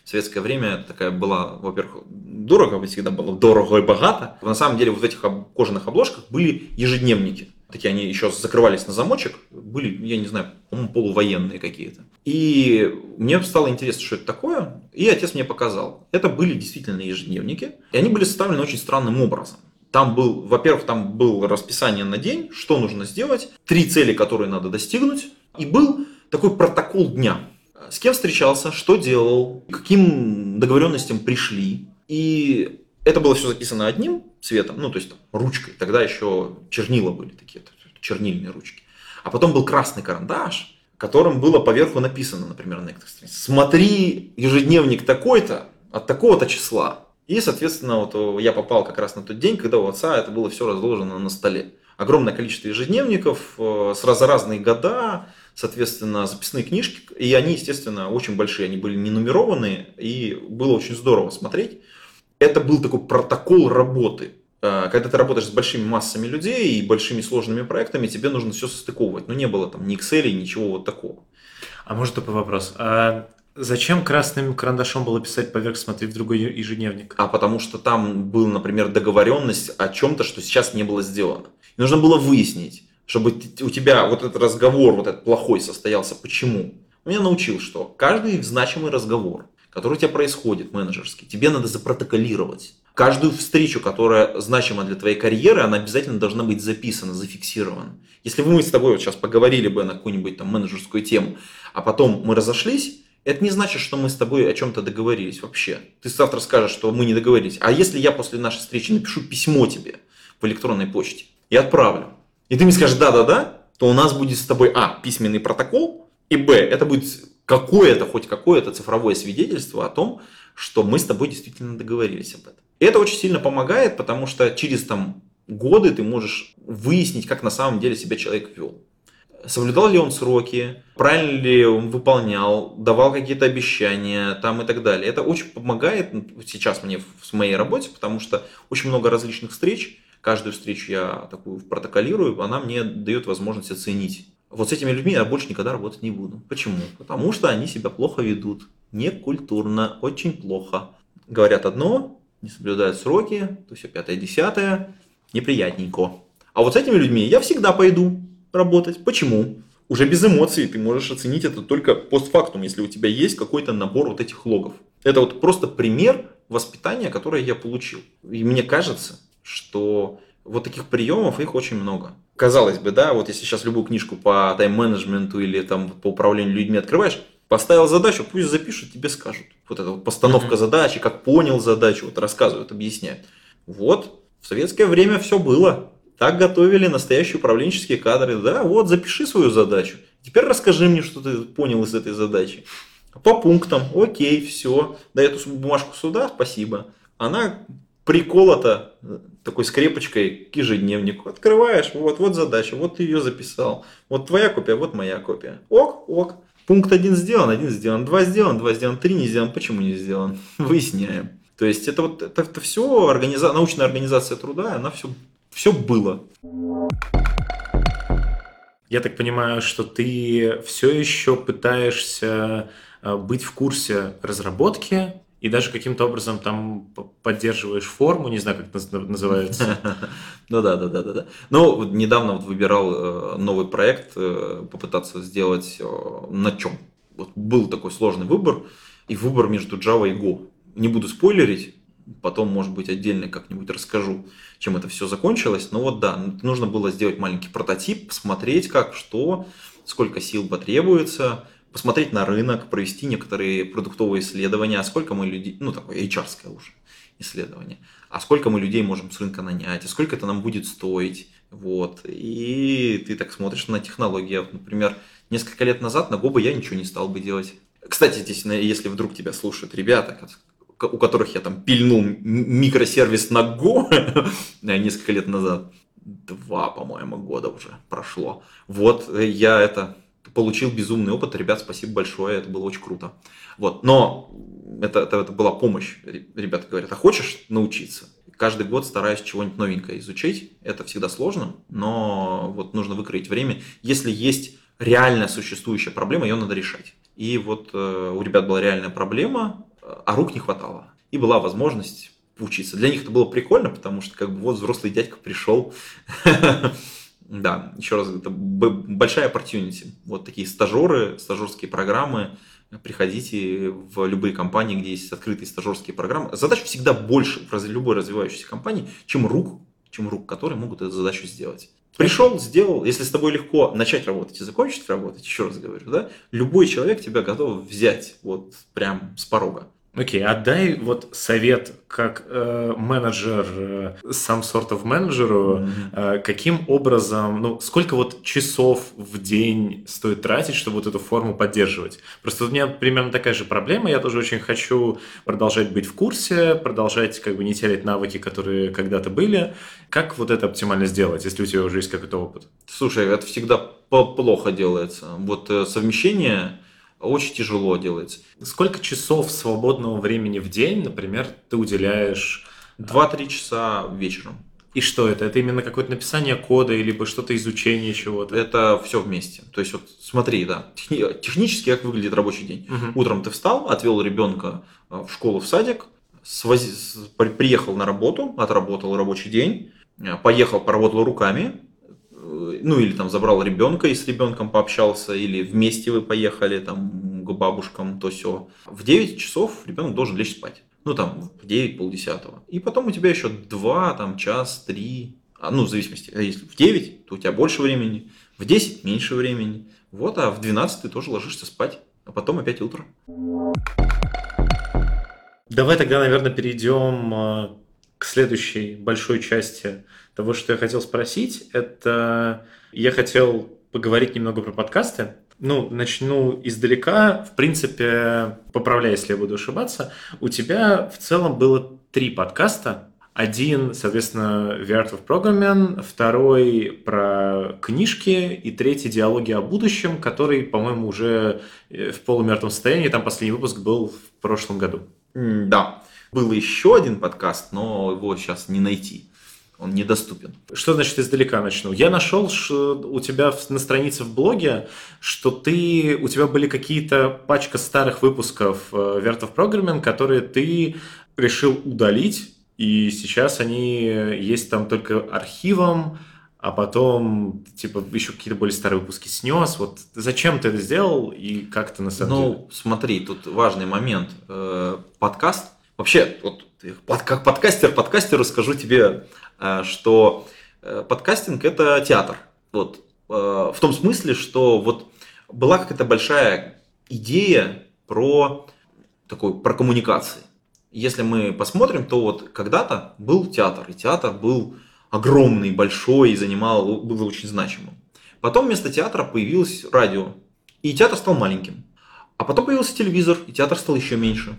в советское время такая была, во-первых, дорого, всегда было дорого и богато. На самом деле вот в этих кожаных обложках были ежедневники такие они еще закрывались на замочек, были, я не знаю, по-моему, полувоенные какие-то. И мне стало интересно, что это такое, и отец мне показал. Это были действительно ежедневники, и они были составлены очень странным образом. Там был, во-первых, там было расписание на день, что нужно сделать, три цели, которые надо достигнуть, и был такой протокол дня. С кем встречался, что делал, каким договоренностям пришли. И это было все записано одним цветом, ну, то есть там, ручкой. Тогда еще чернила были такие, чернильные ручки. А потом был красный карандаш, которым было поверху написано, например, на некоторых страницах. Смотри ежедневник такой-то от такого-то числа. И, соответственно, вот я попал как раз на тот день, когда у отца это было все разложено на столе. Огромное количество ежедневников э, с разные года, соответственно, записные книжки. И они, естественно, очень большие, они были не нумерованные, и было очень здорово смотреть это был такой протокол работы. А, когда ты работаешь с большими массами людей и большими сложными проектами, тебе нужно все состыковывать. Но ну, не было там ни Excel, ничего вот такого. А может такой вопрос? А зачем красным карандашом было писать поверх «Смотри в другой ежедневник»? А потому что там был, например, договоренность о чем-то, что сейчас не было сделано. И нужно было выяснить, чтобы у тебя вот этот разговор, вот этот плохой состоялся. Почему? Меня научил, что каждый значимый разговор – который у тебя происходит, менеджерский, тебе надо запротоколировать. Каждую встречу, которая значима для твоей карьеры, она обязательно должна быть записана, зафиксирована. Если бы мы с тобой вот сейчас поговорили бы на какую-нибудь там менеджерскую тему, а потом мы разошлись, это не значит, что мы с тобой о чем-то договорились вообще. Ты завтра скажешь, что мы не договорились. А если я после нашей встречи напишу письмо тебе в электронной почте и отправлю, и ты мне скажешь «да-да-да», то у нас будет с тобой а. письменный протокол, и б. это будет какое-то, хоть какое-то цифровое свидетельство о том, что мы с тобой действительно договорились об этом. И это очень сильно помогает, потому что через там годы ты можешь выяснить, как на самом деле себя человек вел. Соблюдал ли он сроки, правильно ли он выполнял, давал какие-то обещания там и так далее. Это очень помогает сейчас мне в моей работе, потому что очень много различных встреч, каждую встречу я такую протоколирую, она мне дает возможность оценить. Вот с этими людьми я больше никогда работать не буду. Почему? Потому что они себя плохо ведут, некультурно, очень плохо. Говорят одно, не соблюдают сроки, то все пятое, десятое, неприятненько. А вот с этими людьми я всегда пойду работать. Почему? Уже без эмоций ты можешь оценить это только постфактум, если у тебя есть какой-то набор вот этих логов. Это вот просто пример воспитания, которое я получил. И мне кажется, что вот таких приемов их очень много. Казалось бы, да, вот если сейчас любую книжку по тайм-менеджменту или там по управлению людьми открываешь, поставил задачу, пусть запишут, тебе скажут. Вот эта вот постановка mm-hmm. задачи, как понял задачу, вот рассказывают, объясняют. Вот, в советское время все было. Так готовили настоящие управленческие кадры. Да, вот, запиши свою задачу. Теперь расскажи мне, что ты понял из этой задачи. По пунктам, окей, все. Да эту бумажку сюда, спасибо. Она приколота э, такой скрепочкой к ежедневнику. Открываешь, вот, вот задача, вот ты ее записал. Вот твоя копия, вот моя копия. Ок, ок. Пункт один сделан, один сделан, два сделан, два сделан, три не сделан. Почему не сделан? Выясняем. То есть это вот это, это все организа... научная организация труда, она все все было. Я так понимаю, что ты все еще пытаешься э, быть в курсе разработки и даже каким-то образом там поддерживаешь форму, не знаю, как это называется. Ну да, да, да, да. Ну, недавно вот выбирал э, новый проект, э, попытаться сделать на чем. Вот был такой сложный выбор, и выбор между Java и Go. Не буду спойлерить, потом, может быть, отдельно как-нибудь расскажу, чем это все закончилось. Но вот да, нужно было сделать маленький прототип, посмотреть как, что, сколько сил потребуется, посмотреть на рынок, провести некоторые продуктовые исследования, а сколько мы людей, ну такое hr уже исследование, а сколько мы людей можем с рынка нанять, а сколько это нам будет стоить, вот, и ты так смотришь на технологии, например, несколько лет назад на Гоба я ничего не стал бы делать. Кстати, здесь, если вдруг тебя слушают ребята, у которых я там пильнул микросервис на Go несколько лет назад, два, по-моему, года уже прошло. Вот э, я это получил безумный опыт, ребят, спасибо большое, это было очень круто. Вот, но это, это, это была помощь. Ребята говорят, а хочешь научиться? Каждый год стараюсь чего-нибудь новенькое изучить. Это всегда сложно, но вот нужно выкроить время. Если есть реально существующая проблема, ее надо решать. И вот э, у ребят была реальная проблема, а рук не хватало. И была возможность учиться. Для них это было прикольно, потому что как бы вот взрослый дядька пришел. Да, еще раз, это большая opportunity. Вот такие стажеры, стажерские программы. Приходите в любые компании, где есть открытые стажерские программы. Задач всегда больше в любой развивающейся компании, чем рук, чем рук, которые могут эту задачу сделать. Пришел, сделал, если с тобой легко начать работать и закончить работать, еще раз говорю, да, любой человек тебя готов взять вот прям с порога. Окей, okay, отдай вот совет как э, менеджер, э, сам сортов менеджеру, mm-hmm. э, каким образом, ну, сколько вот часов в день стоит тратить, чтобы вот эту форму поддерживать? Просто у меня примерно такая же проблема, я тоже очень хочу продолжать быть в курсе, продолжать как бы не терять навыки, которые когда-то были. Как вот это оптимально сделать, если у тебя уже есть какой-то опыт? Слушай, это всегда плохо делается. Вот э, совмещение очень тяжело делается. Сколько часов свободного времени в день, например, ты уделяешь? 2-3 часа вечером. И что это? Это именно какое-то написание кода, либо что-то изучение чего-то? Это все вместе. То есть вот смотри, да, техни- технически как выглядит рабочий день. Угу. Утром ты встал, отвел ребенка э, в школу, в садик, свози- приехал на работу, отработал рабочий день, э, поехал, поработал руками, ну или там забрал ребенка и с ребенком пообщался, или вместе вы поехали там к бабушкам, то все. В 9 часов ребенок должен лечь спать. Ну там в 9, полдесятого. И потом у тебя еще 2, там час, 3, а, ну в зависимости, а если в 9, то у тебя больше времени, в 10 меньше времени. Вот, а в 12 ты тоже ложишься спать, а потом опять утро. Давай тогда, наверное, перейдем а, к следующей большой части того, что я хотел спросить, это я хотел поговорить немного про подкасты. Ну, начну издалека. В принципе, поправляй, если я буду ошибаться. У тебя в целом было три подкаста. Один, соответственно, The Art of Programming, второй про книжки и третий диалоги о будущем, который, по-моему, уже э, в полумертвом состоянии. Там последний выпуск был в прошлом году. Да. Был еще один подкаст, но его сейчас не найти. Он недоступен. Что значит издалека начну? Я нашел что у тебя на странице в блоге, что ты, у тебя были какие-то пачка старых выпусков э, Word of Programming, которые ты решил удалить и сейчас они есть там только архивом, а потом, типа, еще какие-то более старые выпуски снес. Вот зачем ты это сделал и как ты на самом ну, деле? Ну, смотри, тут важный момент. Э, подкаст, вообще, вот, как подкастер, подкастеру скажу тебе, э, что э, подкастинг это театр. Вот, в том смысле, что вот была какая-то большая идея про такой, про коммуникации если мы посмотрим, то вот когда-то был театр, и театр был огромный, большой и занимал, был очень значимым. Потом вместо театра появилось радио, и театр стал маленьким. А потом появился телевизор, и театр стал еще меньше.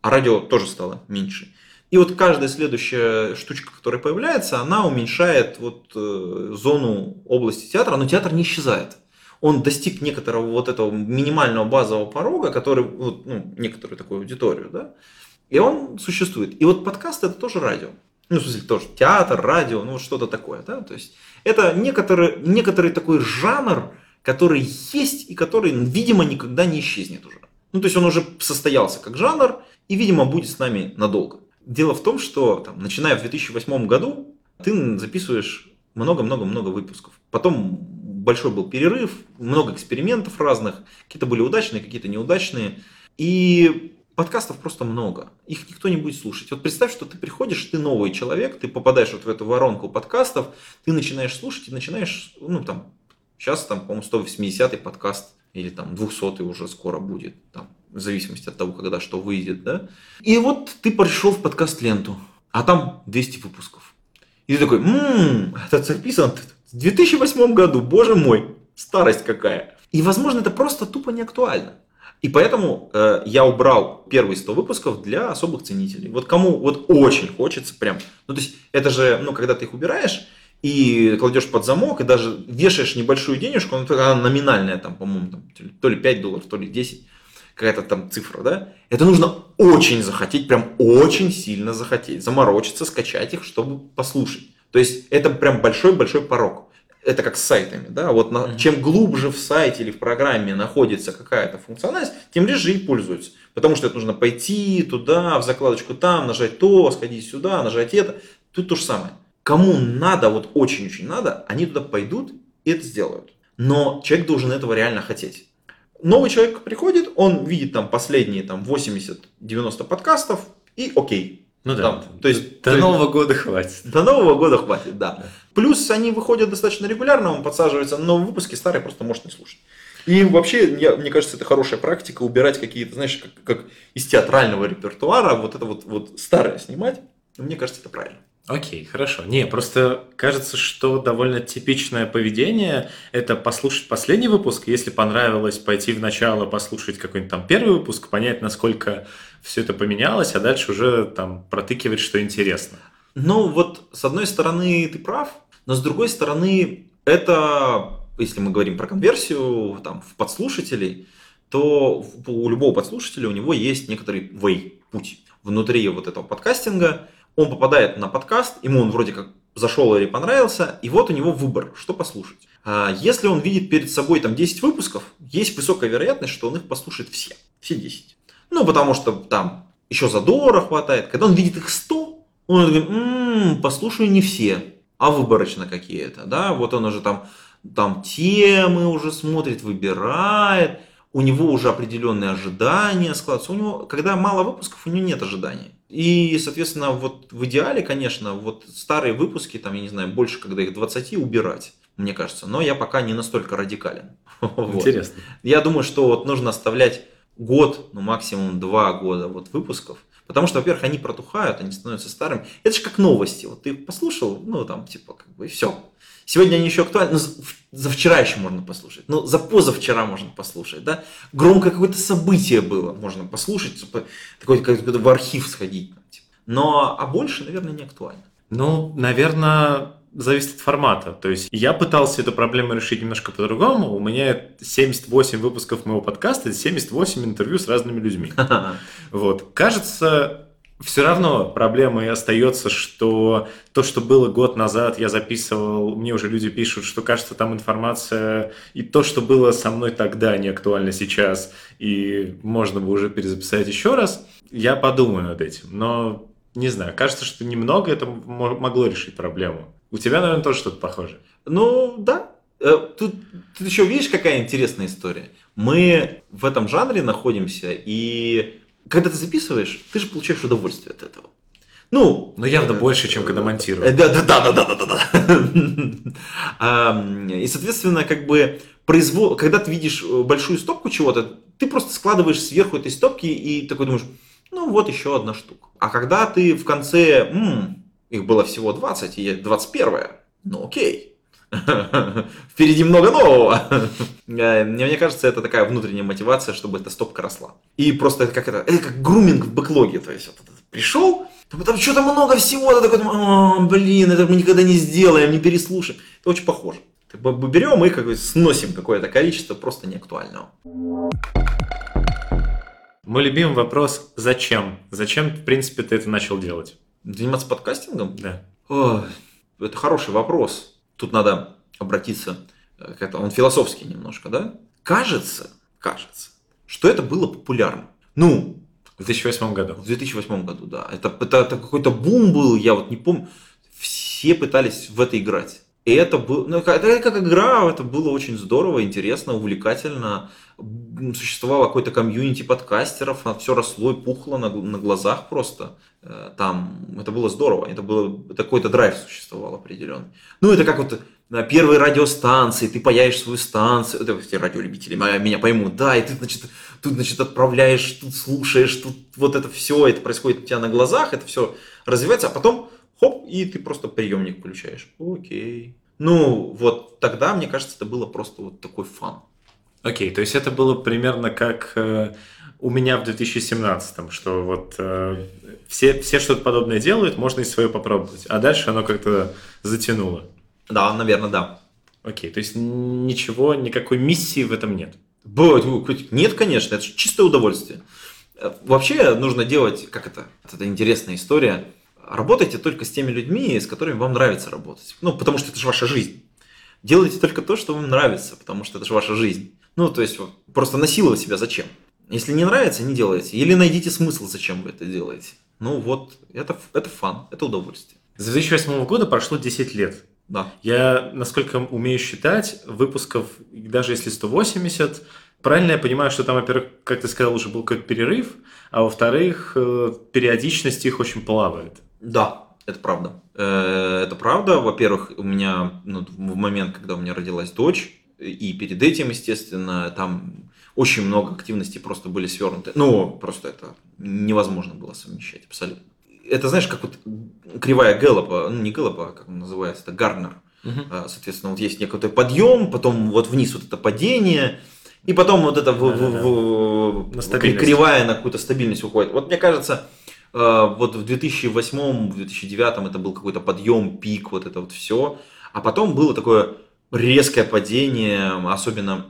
А радио тоже стало меньше. И вот каждая следующая штучка, которая появляется, она уменьшает вот э, зону области театра, но театр не исчезает. Он достиг некоторого вот этого минимального базового порога, который, вот, ну, некоторую такую аудиторию, да, и он существует. И вот подкаст это тоже радио. Ну, в смысле, тоже театр, радио, ну, что-то такое, да, то есть это некоторый, некоторый такой жанр, который есть и который, видимо, никогда не исчезнет уже. Ну, то есть он уже состоялся как жанр и, видимо, будет с нами надолго. Дело в том, что, там, начиная в 2008 году, ты записываешь много-много-много выпусков. Потом большой был перерыв, много экспериментов разных, какие-то были удачные, какие-то неудачные. И подкастов просто много. Их никто не будет слушать. Вот представь, что ты приходишь, ты новый человек, ты попадаешь вот в эту воронку подкастов, ты начинаешь слушать и начинаешь, ну там, сейчас там, по-моему, 180-й подкаст или там 200-й уже скоро будет, там, в зависимости от того, когда что выйдет, да. И вот ты пришел в подкаст-ленту, а там 200 выпусков. И ты такой, ммм, это записан в 2008 году, боже мой, старость какая. И, возможно, это просто тупо не актуально. И поэтому э, я убрал первые 100 выпусков для особых ценителей. Вот кому вот очень хочется прям. Ну, то есть, это же, ну, когда ты их убираешь и кладешь под замок, и даже вешаешь небольшую денежку, ну, она номинальная, там, по-моему, там, то ли 5 долларов, то ли 10, какая-то там цифра, да? Это нужно очень захотеть, прям очень сильно захотеть, заморочиться, скачать их, чтобы послушать. То есть, это прям большой-большой порог это как с сайтами, да, вот на, mm-hmm. чем глубже в сайте или в программе находится какая-то функциональность, тем реже и пользуются. Потому что это нужно пойти туда, в закладочку там, нажать то, сходить сюда, нажать это. Тут то же самое. Кому надо, вот очень-очень надо, они туда пойдут и это сделают. Но человек должен этого реально хотеть. Новый человек приходит, он видит там последние там 80-90 подкастов и окей, ну да. Там, то есть, до Нового года хватит. До Нового года хватит, да. да. Плюс они выходят достаточно регулярно, он подсаживается на новые выпуски, старые просто может не слушать. И вообще, я, мне кажется, это хорошая практика убирать какие-то, знаешь, как, как из театрального репертуара, вот это вот, вот старое снимать. Мне кажется, это правильно. Окей, хорошо. Не, просто кажется, что довольно типичное поведение – это послушать последний выпуск, если понравилось, пойти в начало, послушать какой-нибудь там первый выпуск, понять, насколько все это поменялось, а дальше уже там протыкивать, что интересно. Ну вот, с одной стороны, ты прав, но с другой стороны, это, если мы говорим про конверсию там, в подслушателей, то у любого подслушателя у него есть некоторый way, путь внутри вот этого подкастинга – он попадает на подкаст, ему он вроде как зашел или понравился, и вот у него выбор, что послушать. А если он видит перед собой там 10 выпусков, есть высокая вероятность, что он их послушает все, все 10. Ну, потому что там еще задора хватает. Когда он видит их 100, он говорит, м-м, послушаю не все, а выборочно какие-то, да, вот он уже там, там темы уже смотрит, выбирает, у него уже определенные ожидания складываются. У него, когда мало выпусков, у него нет ожиданий. И, соответственно, вот в идеале, конечно, вот старые выпуски, там, я не знаю, больше, когда их 20, убирать, мне кажется. Но я пока не настолько радикален. Интересно. Вот. Я думаю, что вот нужно оставлять год, ну максимум два года вот выпусков. Потому что, во-первых, они протухают, они становятся старыми. Это же как новости. Вот ты послушал, ну там типа как бы все. Сегодня они еще актуальны, но за вчера еще можно послушать, ну за позавчера можно послушать, да. Громкое какое-то событие было, можно послушать, типа, такое как в архив сходить. Типа. Но, а больше, наверное, не актуально. Ну, наверное, зависит от формата. То есть я пытался эту проблему решить немножко по-другому. У меня 78 выпусков моего подкаста, 78 интервью с разными людьми. Вот. Кажется, все равно проблемой остается, что то, что было год назад, я записывал, мне уже люди пишут, что кажется, там информация, и то, что было со мной тогда, не актуально сейчас, и можно бы уже перезаписать еще раз. Я подумаю над этим, но не знаю, кажется, что немного это могло решить проблему. У тебя, наверное, тоже что-то похожее. Ну, да. Э, тут, тут еще видишь, какая интересная история. Мы в этом жанре находимся, и когда ты записываешь, ты же получаешь удовольствие от этого. Ну, но явно больше, чем когда монтируешь. Да, да, да, да, да, да, да. И, соответственно, как бы произвол... когда ты видишь э, большую стопку чего-то, ты просто складываешь сверху этой стопки и такой думаешь, ну вот еще одна штука. А когда ты в конце, м-м, их было всего 20, и 21, ну окей, Впереди много нового. Мне, мне кажется, это такая внутренняя мотивация, чтобы эта стопка росла. И просто как это, это как груминг в бэклоге. То есть вот, пришел, там что-то много всего, ты такой, О, блин, это мы никогда не сделаем, не переслушаем. Это очень похоже. Берем и как бы сносим какое-то количество просто неактуального. Мой любимый вопрос – зачем? Зачем, в принципе, ты это начал делать? Заниматься подкастингом? Да. О, это хороший вопрос тут надо обратиться э, к этому, он философский немножко, да? Кажется, кажется, что это было популярно. Ну, в 2008 году. В 2008 году, да. Это, это, это какой-то бум был, я вот не помню. Все пытались в это играть. И это было, ну, это как игра, это было очень здорово, интересно, увлекательно. Существовало какое-то комьюнити подкастеров, все росло и пухло на, на глазах просто. Э, там, это было здорово, это было, какой-то драйв существовал определенный. Ну, это как вот на первые радиостанции, ты паяешь свою станцию, это все радиолюбители меня поймут, да, и ты, значит, тут, значит, отправляешь, тут слушаешь, тут вот это все, это происходит у тебя на глазах, это все развивается, а потом хоп, и ты просто приемник включаешь. Окей. Ну, вот тогда, мне кажется, это было просто вот такой фан. Окей, то есть это было примерно как э, у меня в 2017, что вот э, все, все что-то подобное делают, можно и свое попробовать. А дальше оно как-то затянуло. Да, наверное, да. Окей, то есть ничего, никакой миссии в этом нет. Нет, конечно, это чистое удовольствие. Э, вообще нужно делать, как это, это интересная история, работайте только с теми людьми, с которыми вам нравится работать. Ну, потому что это же ваша жизнь. Делайте только то, что вам нравится, потому что это же ваша жизнь. Ну, то есть, просто насиловать себя зачем? Если не нравится, не делайте. Или найдите смысл, зачем вы это делаете. Ну вот, это, это фан, это удовольствие. С 2008 года прошло 10 лет. Да. Я, насколько умею считать, выпусков, даже если 180, правильно я понимаю, что там, во-первых, как ты сказал, уже был какой-то перерыв, а во-вторых, э, периодичность их очень плавает. Да, это правда. Э, это правда. Во-первых, у меня ну, в момент, когда у меня родилась дочь, и перед этим, естественно, там очень много активностей просто были свернуты. Ну, просто это невозможно было совмещать абсолютно. Это, знаешь, как вот кривая Гэллопа, ну не Гэллопа, а как он называется, это Гарнер. Угу. Соответственно, вот есть некий подъем, потом вот вниз вот это падение, и потом вот это в, в, в, в, кривая на какую-то стабильность уходит. Вот мне кажется, вот в 2008, в 2009 это был какой-то подъем, пик, вот это вот все. А потом было такое резкое падение, особенно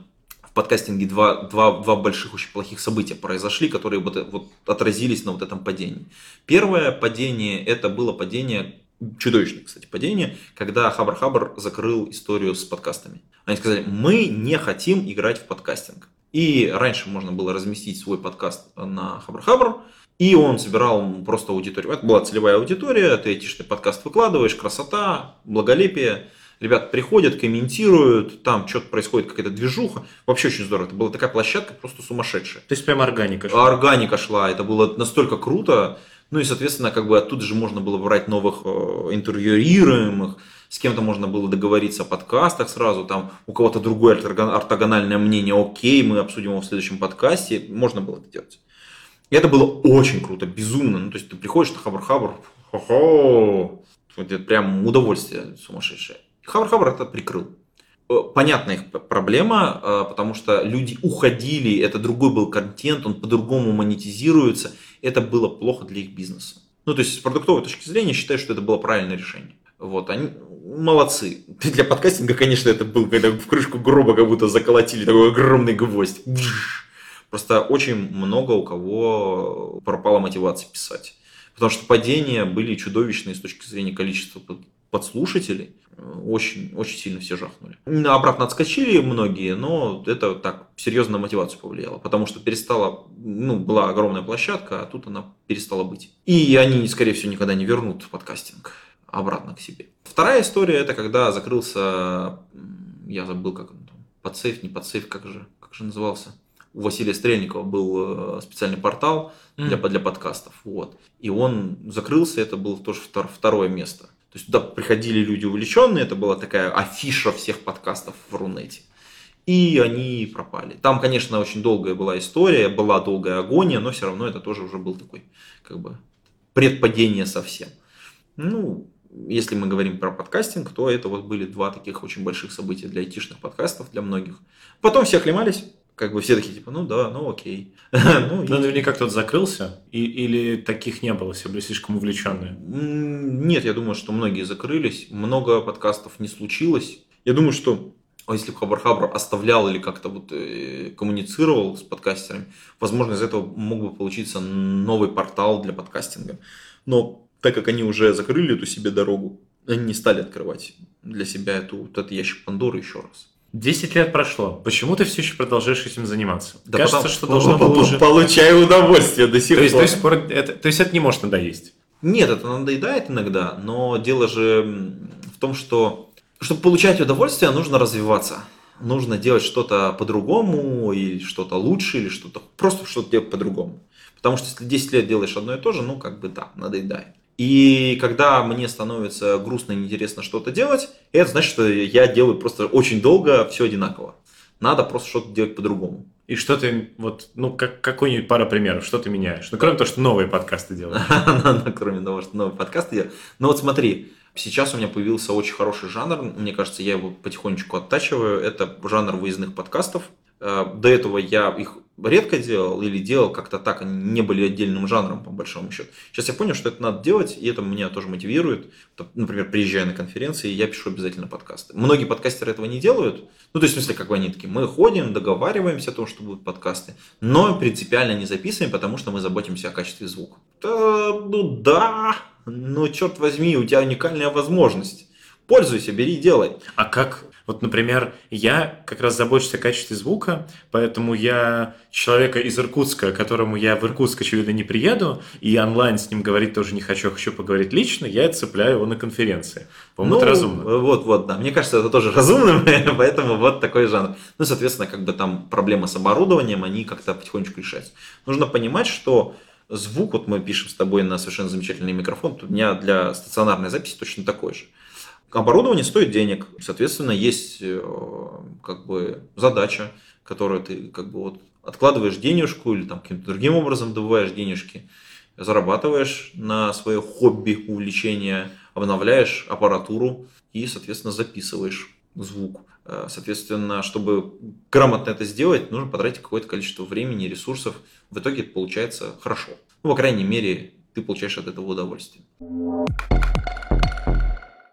подкастинге два, два, два больших очень плохих события произошли, которые вот, вот отразились на вот этом падении. Первое падение, это было падение, чудовищное, кстати, падение, когда Хабр Хабр закрыл историю с подкастами. Они сказали, мы не хотим играть в подкастинг. И раньше можно было разместить свой подкаст на Хабр Хабр, и он собирал просто аудиторию. Это была целевая аудитория, ты айтишный подкаст выкладываешь, красота, благолепие – Ребята приходят, комментируют, там что-то происходит, какая-то движуха. Вообще очень здорово. Это была такая площадка просто сумасшедшая. То есть прям органика шла? Органика шла. Это было настолько круто. Ну и, соответственно, как бы оттуда же можно было брать новых э, интервьюируемых, с кем-то можно было договориться о подкастах сразу, там у кого-то другое ортогональное мнение, окей, мы обсудим его в следующем подкасте, можно было это делать. И это было очень круто, безумно. Ну, то есть ты приходишь на Хабр-Хабр, хо-хо, это прям удовольствие сумасшедшее. Хабр-Хабр это прикрыл. Э, понятная их проблема, э, потому что люди уходили, это другой был контент, он по-другому монетизируется, это было плохо для их бизнеса. Ну, то есть, с продуктовой точки зрения, считаю, что это было правильное решение. Вот, они молодцы. Для подкастинга, конечно, это был, когда в крышку гроба как будто заколотили такой огромный гвоздь. Просто очень много у кого пропала мотивация писать. Потому что падения были чудовищные с точки зрения количества подслушателей. Очень, очень сильно все жахнули. Обратно отскочили многие, но это так серьезно на мотивацию повлияло. Потому что перестала, ну, была огромная площадка, а тут она перестала быть. И они, скорее всего, никогда не вернут подкастинг обратно к себе. Вторая история, это когда закрылся, я забыл, как он там, подсейф, не подсейф, как же, как же назывался? У Василия Стрельникова был э, специальный портал для, для подкастов. Вот. И он закрылся, это было тоже второе место. То есть туда приходили люди увлеченные, это была такая афиша всех подкастов в Рунете. И они пропали. Там, конечно, очень долгая была история, была долгая агония, но все равно это тоже уже был такой, как бы, предпадение совсем. Ну, если мы говорим про подкастинг, то это вот были два таких очень больших события для айтишных подкастов, для многих. Потом все оклемались, как бы все такие, типа, ну да, ну окей. ну, и... наверняка кто-то закрылся, и, или таких не было, все были слишком увлеченные? Нет, я думаю, что многие закрылись, много подкастов не случилось. Я думаю, что если бы Хабар Хабр оставлял или как-то вот э, коммуницировал с подкастерами, возможно, из этого мог бы получиться новый портал для подкастинга. Но так как они уже закрыли эту себе дорогу, они не стали открывать для себя эту, вот этот ящик Пандоры еще раз. Десять лет прошло. Почему ты все еще продолжаешь этим заниматься? Да Кажется, потому, что должно было уже... Получаю удовольствие до сих то есть, пор. То есть, это, то есть это не может надоесть? Нет, это надоедает иногда, но дело же в том, что чтобы получать удовольствие, нужно развиваться. Нужно делать что-то по-другому, или что-то лучше, или что-то просто что-то делать по-другому. Потому что если 10 лет делаешь одно и то же, ну как бы да, надоедает. И когда мне становится грустно и неинтересно что-то делать, это значит, что я делаю просто очень долго все одинаково. Надо просто что-то делать по-другому. И что ты, вот, ну, как, какой-нибудь пара примеров, что ты меняешь? Ну, кроме того, что новые подкасты делаешь. Кроме того, что новые подкасты делаю. Ну, вот смотри, сейчас у меня появился очень хороший жанр, мне кажется, я его потихонечку оттачиваю. Это жанр выездных подкастов. Э, до этого я их редко делал или делал как-то так, они не были отдельным жанром по большому счету. Сейчас я понял, что это надо делать, и это меня тоже мотивирует. Например, приезжая на конференции, я пишу обязательно подкасты. Многие подкастеры этого не делают. Ну, то есть, в смысле, как бы они такие, мы ходим, договариваемся о том, что будут подкасты, но принципиально не записываем, потому что мы заботимся о качестве звука. Да, ну да, ну черт возьми, у тебя уникальная возможность. Пользуйся, бери, делай. А как вот, например, я как раз забочусь о качестве звука, поэтому я человека из Иркутска, которому я в Иркутск, очевидно, не приеду, и онлайн с ним говорить тоже не хочу, хочу поговорить лично, я цепляю его на конференции. По-моему, ну, это разумно. Вот, вот, да. Мне кажется, это тоже разумно, поэтому вот такой жанр. Ну, соответственно, как бы там проблемы с оборудованием, они как-то потихонечку решаются. Нужно понимать, что звук, вот мы пишем с тобой на совершенно замечательный микрофон, у меня для стационарной записи точно такой же. Оборудование стоит денег, соответственно, есть э, как бы задача, которую ты как бы вот откладываешь денежку или там каким-то другим образом добываешь денежки, зарабатываешь на свое хобби, увлечение, обновляешь аппаратуру и, соответственно, записываешь звук. Э, соответственно, чтобы грамотно это сделать, нужно потратить какое-то количество времени, ресурсов. В итоге это получается хорошо. Ну, по крайней мере, ты получаешь от этого удовольствие.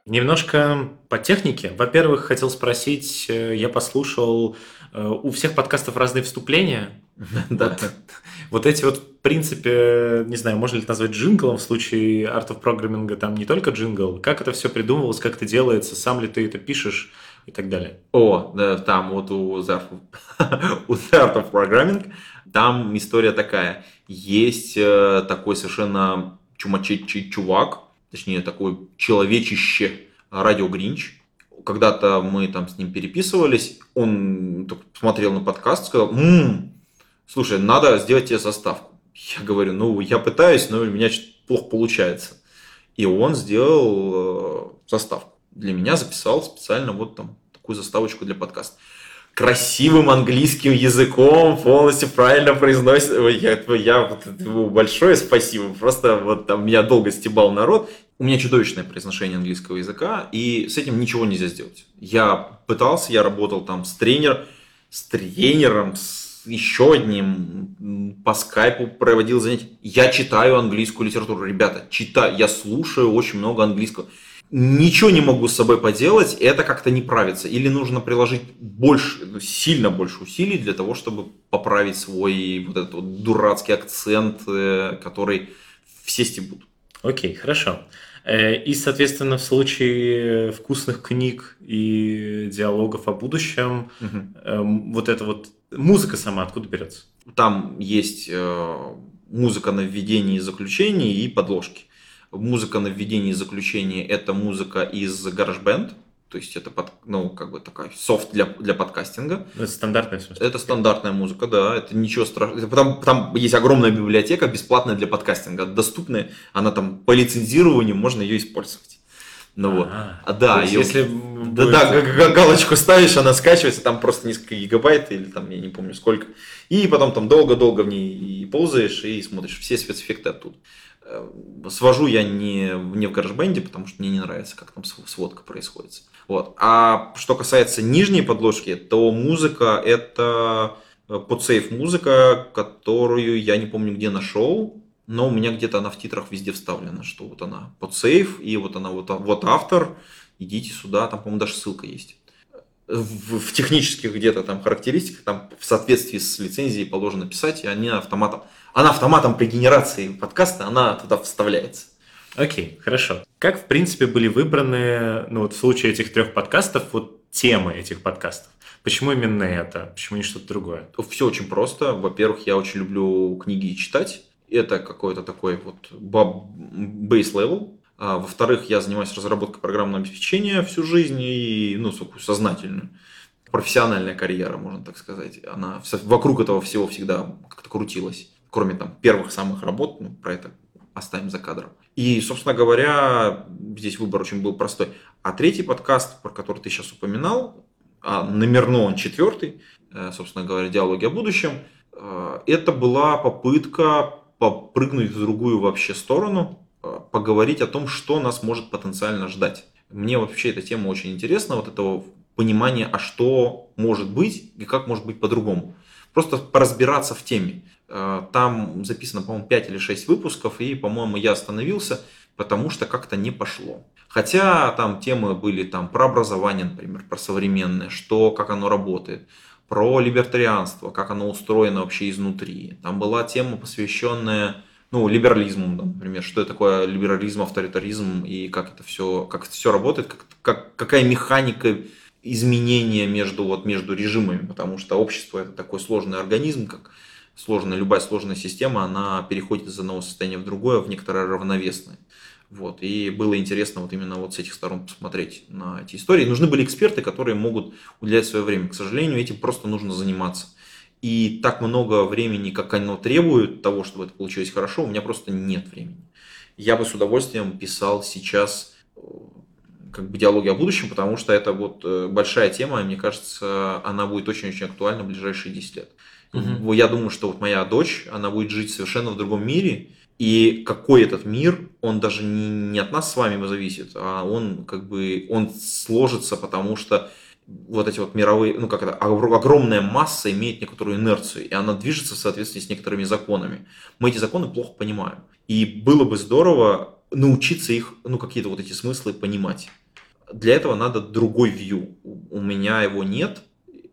Немножко по технике. Во-первых, хотел спросить, э, я послушал, э, у всех подкастов разные вступления. Да. Вот эти вот, в принципе, не знаю, можно ли это назвать джинглом в случае Art of Programming, там не только джингл. Как это все придумывалось, как это делается, сам ли ты это пишешь и так далее? О, да, там вот у The Art of Programming, там история такая. Есть э, такой совершенно чумачечий чувак, точнее такой человечище Радио Гринч. Когда-то мы там с ним переписывались, он смотрел на подкаст, сказал, м-м, слушай, надо сделать тебе заставку. Я говорю, ну, я пытаюсь, но у меня что-то плохо получается. И он сделал э, заставку. Для меня записал специально вот там такую заставочку для подкаста красивым английским языком, полностью правильно произносит. Я, я вот большое спасибо. Просто вот там меня долго стебал народ. У меня чудовищное произношение английского языка, и с этим ничего нельзя сделать. Я пытался, я работал там с тренером, с тренером, с еще одним по скайпу проводил занятия. Я читаю английскую литературу, ребята, читаю, я слушаю очень много английского. Ничего не могу с собой поделать, это как-то не правится. Или нужно приложить больше, сильно больше усилий для того, чтобы поправить свой вот этот вот дурацкий акцент, э, который все стебут. Окей, хорошо. Э, и, соответственно, в случае вкусных книг и диалогов о будущем, угу. вот эта вот музыка сама откуда берется? Там есть э, музыка на введении и заключении и подложки. Музыка на введении и заключении – это музыка из GarageBand, то есть это под, ну, как бы такая софт для, для подкастинга. Это стандартная смысле? Это стандартная музыка, да. Это ничего страшного. Там, там есть огромная библиотека бесплатная для подкастинга, доступная. Она там по лицензированию, можно ее использовать. Ну вот. А, да, ее, если да, да, галочку ставишь, она скачивается, там просто несколько гигабайт или там, я не помню сколько. И потом там долго-долго в ней и ползаешь и смотришь все спецэффекты оттуда. Э, свожу я не, не в GarageBand, потому что мне не нравится, как там сводка происходит. Вот. А что касается нижней подложки, то музыка это э, подсейф музыка, которую я не помню где нашел, но у меня где-то она в титрах везде вставлена, что вот она подсейф, и вот она вот, вот автор, идите сюда, там, по-моему, даже ссылка есть. В, в технических где-то там характеристиках, там в соответствии с лицензией положено писать, и они автоматом, она автоматом при генерации подкаста, она туда вставляется. Окей, хорошо. Как, в принципе, были выбраны, ну вот в случае этих трех подкастов, вот темы этих подкастов? Почему именно это? Почему не что-то другое? Все очень просто. Во-первых, я очень люблю книги читать. Это какой-то такой вот level. А, во-вторых, я занимаюсь разработкой программного обеспечения всю жизнь и, ну, сознательную. Профессиональная карьера, можно так сказать. Она вокруг этого всего всегда как-то крутилась. Кроме там первых самых работ, ну, про это оставим за кадром. И, собственно говоря, здесь выбор очень был простой. А третий подкаст, про который ты сейчас упоминал, а номерно он четвертый, э, собственно говоря, диалоги о будущем, э, это была попытка попрыгнуть в другую вообще сторону, э, поговорить о том, что нас может потенциально ждать. Мне вообще эта тема очень интересна, вот этого понимания, а что может быть и как может быть по-другому. Просто поразбираться в теме. Э, там записано, по-моему, 5 или 6 выпусков, и, по-моему, я остановился, потому что как-то не пошло. Хотя там темы были там про образование, например, про современное, что, как оно работает, про либертарианство, как оно устроено вообще изнутри. Там была тема, посвященная ну, либерализму, например, что это такое либерализм, авторитаризм и как это все, как это все работает, как, как, какая механика изменения между, вот, между режимами, потому что общество это такой сложный организм, как сложная, любая сложная система, она переходит из одного состояния в другое, в некоторое равновесное. Вот. И было интересно вот именно вот с этих сторон посмотреть на эти истории. Нужны были эксперты, которые могут уделять свое время. К сожалению, этим просто нужно заниматься. И так много времени, как оно требует того, чтобы это получилось хорошо, у меня просто нет времени. Я бы с удовольствием писал сейчас э, как бы диалоги о будущем, потому что это вот э, большая тема, и мне кажется, она будет очень-очень актуальна в ближайшие 10 лет. Угу. Я думаю, что вот моя дочь, она будет жить совершенно в другом мире, и какой этот мир, он даже не, от нас с вами зависит, а он как бы, он сложится, потому что вот эти вот мировые, ну как это, огромная масса имеет некоторую инерцию, и она движется в соответствии с некоторыми законами. Мы эти законы плохо понимаем. И было бы здорово научиться их, ну какие-то вот эти смыслы понимать. Для этого надо другой view. У меня его нет,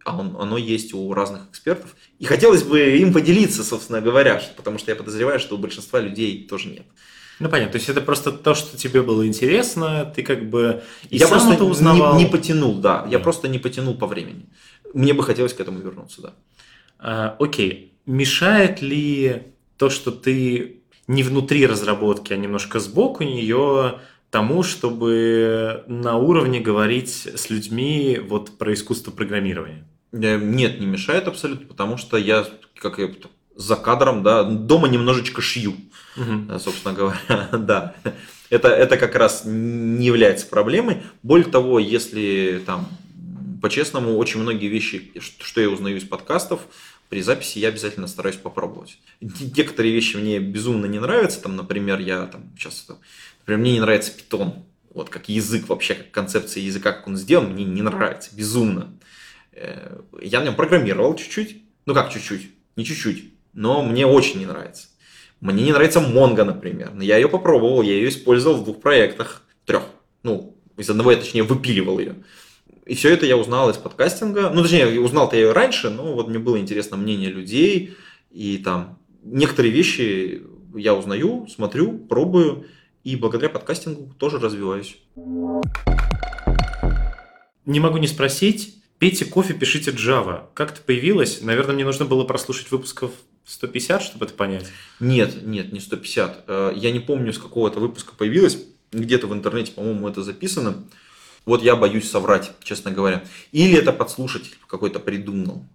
а он, оно есть у разных экспертов. И хотелось бы им поделиться, собственно говоря, потому что я подозреваю, что у большинства людей тоже нет. Ну понятно, то есть это просто то, что тебе было интересно, ты как бы и я сам просто это узнавал. Не, не потянул, да, я просто не потянул по времени. Мне бы хотелось к этому вернуться, да. А, окей, мешает ли то, что ты не внутри разработки, а немножко сбоку нее тому, чтобы на уровне говорить с людьми вот про искусство программирования? Э, нет, не мешает абсолютно, потому что я, как я за кадром, да, дома немножечко шью, угу. собственно говоря, да. Это, это как раз не является проблемой. Более того, если там, по-честному, очень многие вещи, что я узнаю из подкастов, при записи я обязательно стараюсь попробовать. Некоторые вещи мне безумно не нравятся, там, например, я там сейчас, например, мне не нравится питон, вот как язык вообще, как концепция языка, как он сделан, мне не нравится, безумно. Э, я на нем программировал чуть-чуть, Ну как чуть-чуть? Не чуть-чуть, но мне очень не нравится. Мне не нравится Монго, например. Но я ее попробовал, я ее использовал в двух проектах. Трех. Ну, из одного я, точнее, выпиливал ее. И все это я узнал из подкастинга. Ну, точнее, узнал-то я ее раньше, но вот мне было интересно мнение людей. И там некоторые вещи я узнаю, смотрю, пробую. И благодаря подкастингу тоже развиваюсь. Не могу не спросить. Пейте кофе, пишите Java. Как это появилось? Наверное, мне нужно было прослушать выпусков 150, чтобы это понять? Нет, нет, не 150. Э, я не помню, с какого это выпуска появилось. Где-то в интернете, по-моему, это записано. Вот я боюсь соврать, честно говоря. Или это подслушатель какой-то придумал.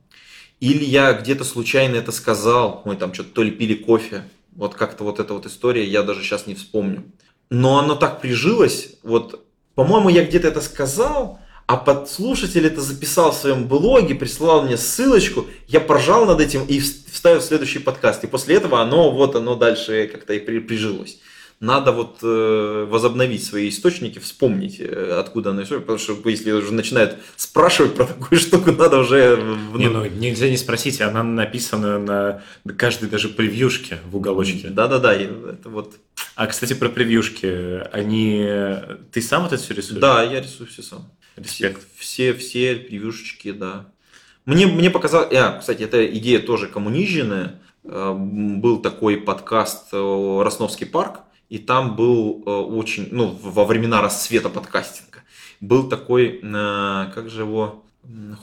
Или я где-то случайно это сказал. Мы там что-то то ли пили кофе. Вот как-то вот эта вот история, я даже сейчас не вспомню. Но оно так прижилось. Вот, по-моему, я где-то это сказал, а подслушатель это записал в своем блоге, прислал мне ссылочку, я поржал над этим и вставил в следующий подкаст. И после этого оно вот оно дальше как-то и прижилось. Надо вот э, возобновить свои источники, вспомнить, э, откуда оно все, потому что если уже начинают спрашивать про такую штуку, надо уже... Не, ну нельзя не спросить, она написана на каждой даже превьюшке в уголочке. Да-да-да, это вот... А, кстати, про превьюшки, они... Ты сам это все рисуешь? Да, я рисую все сам. Респект. Все, все, превьюшечки, да. Мне, мне показалось, а, кстати, эта идея тоже коммуниженная. Э, был такой подкаст э, «Росновский парк», и там был э, очень, ну, во времена расцвета подкастинга, был такой, как же его,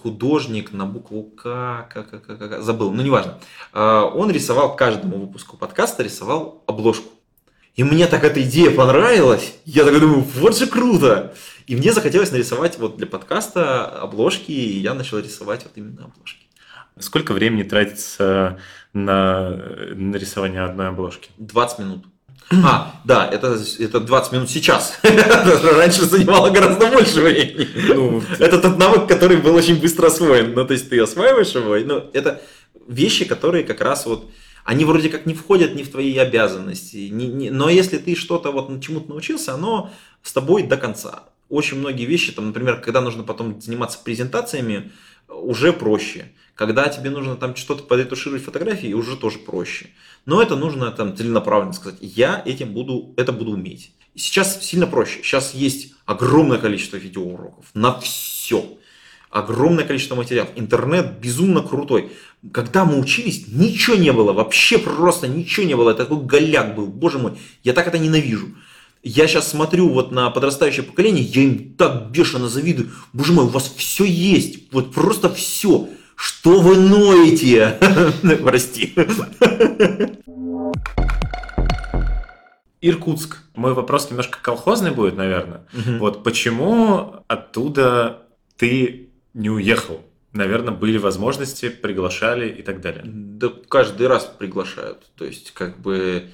художник на букву К, К, К, К, К, забыл, ну неважно. Он рисовал каждому выпуску подкаста, рисовал обложку. И мне так эта идея понравилась. Я так думаю, вот же круто. И мне захотелось нарисовать вот для подкаста обложки, и я начал рисовать вот именно обложки. Сколько времени тратится на нарисование одной обложки? 20 минут. А, да, это, это 20 минут сейчас. Раньше занимало гораздо больше времени. Ну, это тот навык, который был очень быстро освоен. Ну, то есть ты осваиваешь его, ну, это вещи, которые как раз вот они вроде как не входят ни в твои обязанности, ни, ни, но если ты что-то вот чему-то научился, оно с тобой до конца очень многие вещи, там, например, когда нужно потом заниматься презентациями, уже проще. Когда тебе нужно там что-то подретушировать фотографии, уже тоже проще. Но это нужно там целенаправленно сказать, я этим буду, это буду уметь. Сейчас сильно проще. Сейчас есть огромное количество видеоуроков на все. Огромное количество материалов. Интернет безумно крутой. Когда мы учились, ничего не было. Вообще просто ничего не было. Это такой голяк был. Боже мой, я так это ненавижу. Я сейчас смотрю вот на подрастающее поколение, я им так бешено завидую. Боже мой, у вас все есть, вот просто все. Что вы ноете? Прости. Иркутск. Мой вопрос немножко колхозный будет, наверное. Угу. Вот почему оттуда ты не уехал? Наверное, были возможности, приглашали и так далее. Да каждый раз приглашают. То есть, как бы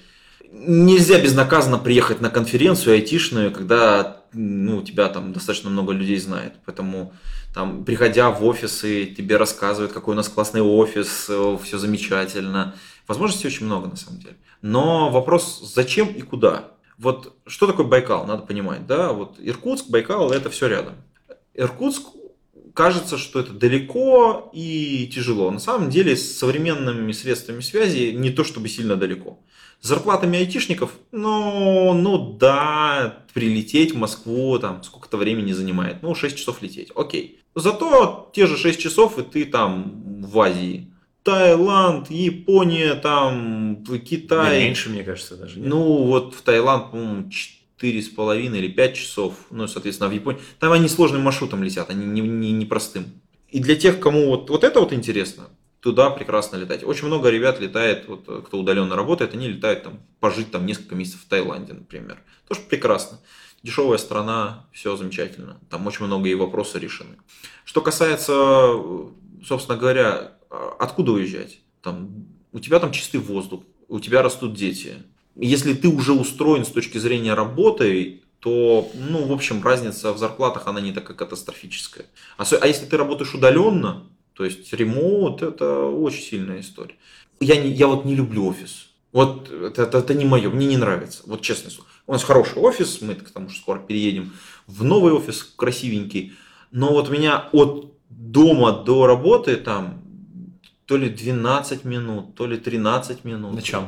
нельзя безнаказанно приехать на конференцию айтишную, когда ну, тебя там достаточно много людей знает. Поэтому там, приходя в офисы, тебе рассказывают, какой у нас классный офис, э, все замечательно. Возможностей очень много на самом деле. Но вопрос, зачем и куда? Вот что такое Байкал, надо понимать, да? Вот Иркутск, Байкал, это все рядом. Иркутск кажется, что это далеко и тяжело. На самом деле с современными средствами связи не то чтобы сильно далеко. С зарплатами айтишников, ну, ну да, прилететь в Москву там сколько-то времени занимает. Ну, 6 часов лететь, окей. Зато те же 6 часов и ты там в Азии. Таиланд, Япония, там, Китай. Да меньше, мне кажется, даже. Нет? Ну, вот в Таиланд, по-моему, четыре с половиной или пять часов, ну, соответственно, в Японии. Там они сложным маршрутом летят, они не, не, не простым. И для тех, кому вот, вот это вот интересно, туда прекрасно летать. Очень много ребят летает, вот, кто удаленно работает, они летают там пожить там несколько месяцев в Таиланде, например. Тоже прекрасно. Дешевая страна, все замечательно. Там очень многие вопросы решены. Что касается, собственно говоря, откуда уезжать? Там, у тебя там чистый воздух, у тебя растут дети, если ты уже устроен с точки зрения работы, то, ну, в общем, разница в зарплатах, она не такая катастрофическая. А, а если ты работаешь удаленно, то есть ремоут, это очень сильная история. Я, не, я вот не люблю офис. Вот это, это, это не мое, мне не нравится. Вот честно слово. У нас хороший офис, мы к тому, что скоро переедем в новый офис, красивенький. Но вот меня от дома до работы там то ли 12 минут, то ли 13 минут. На чем?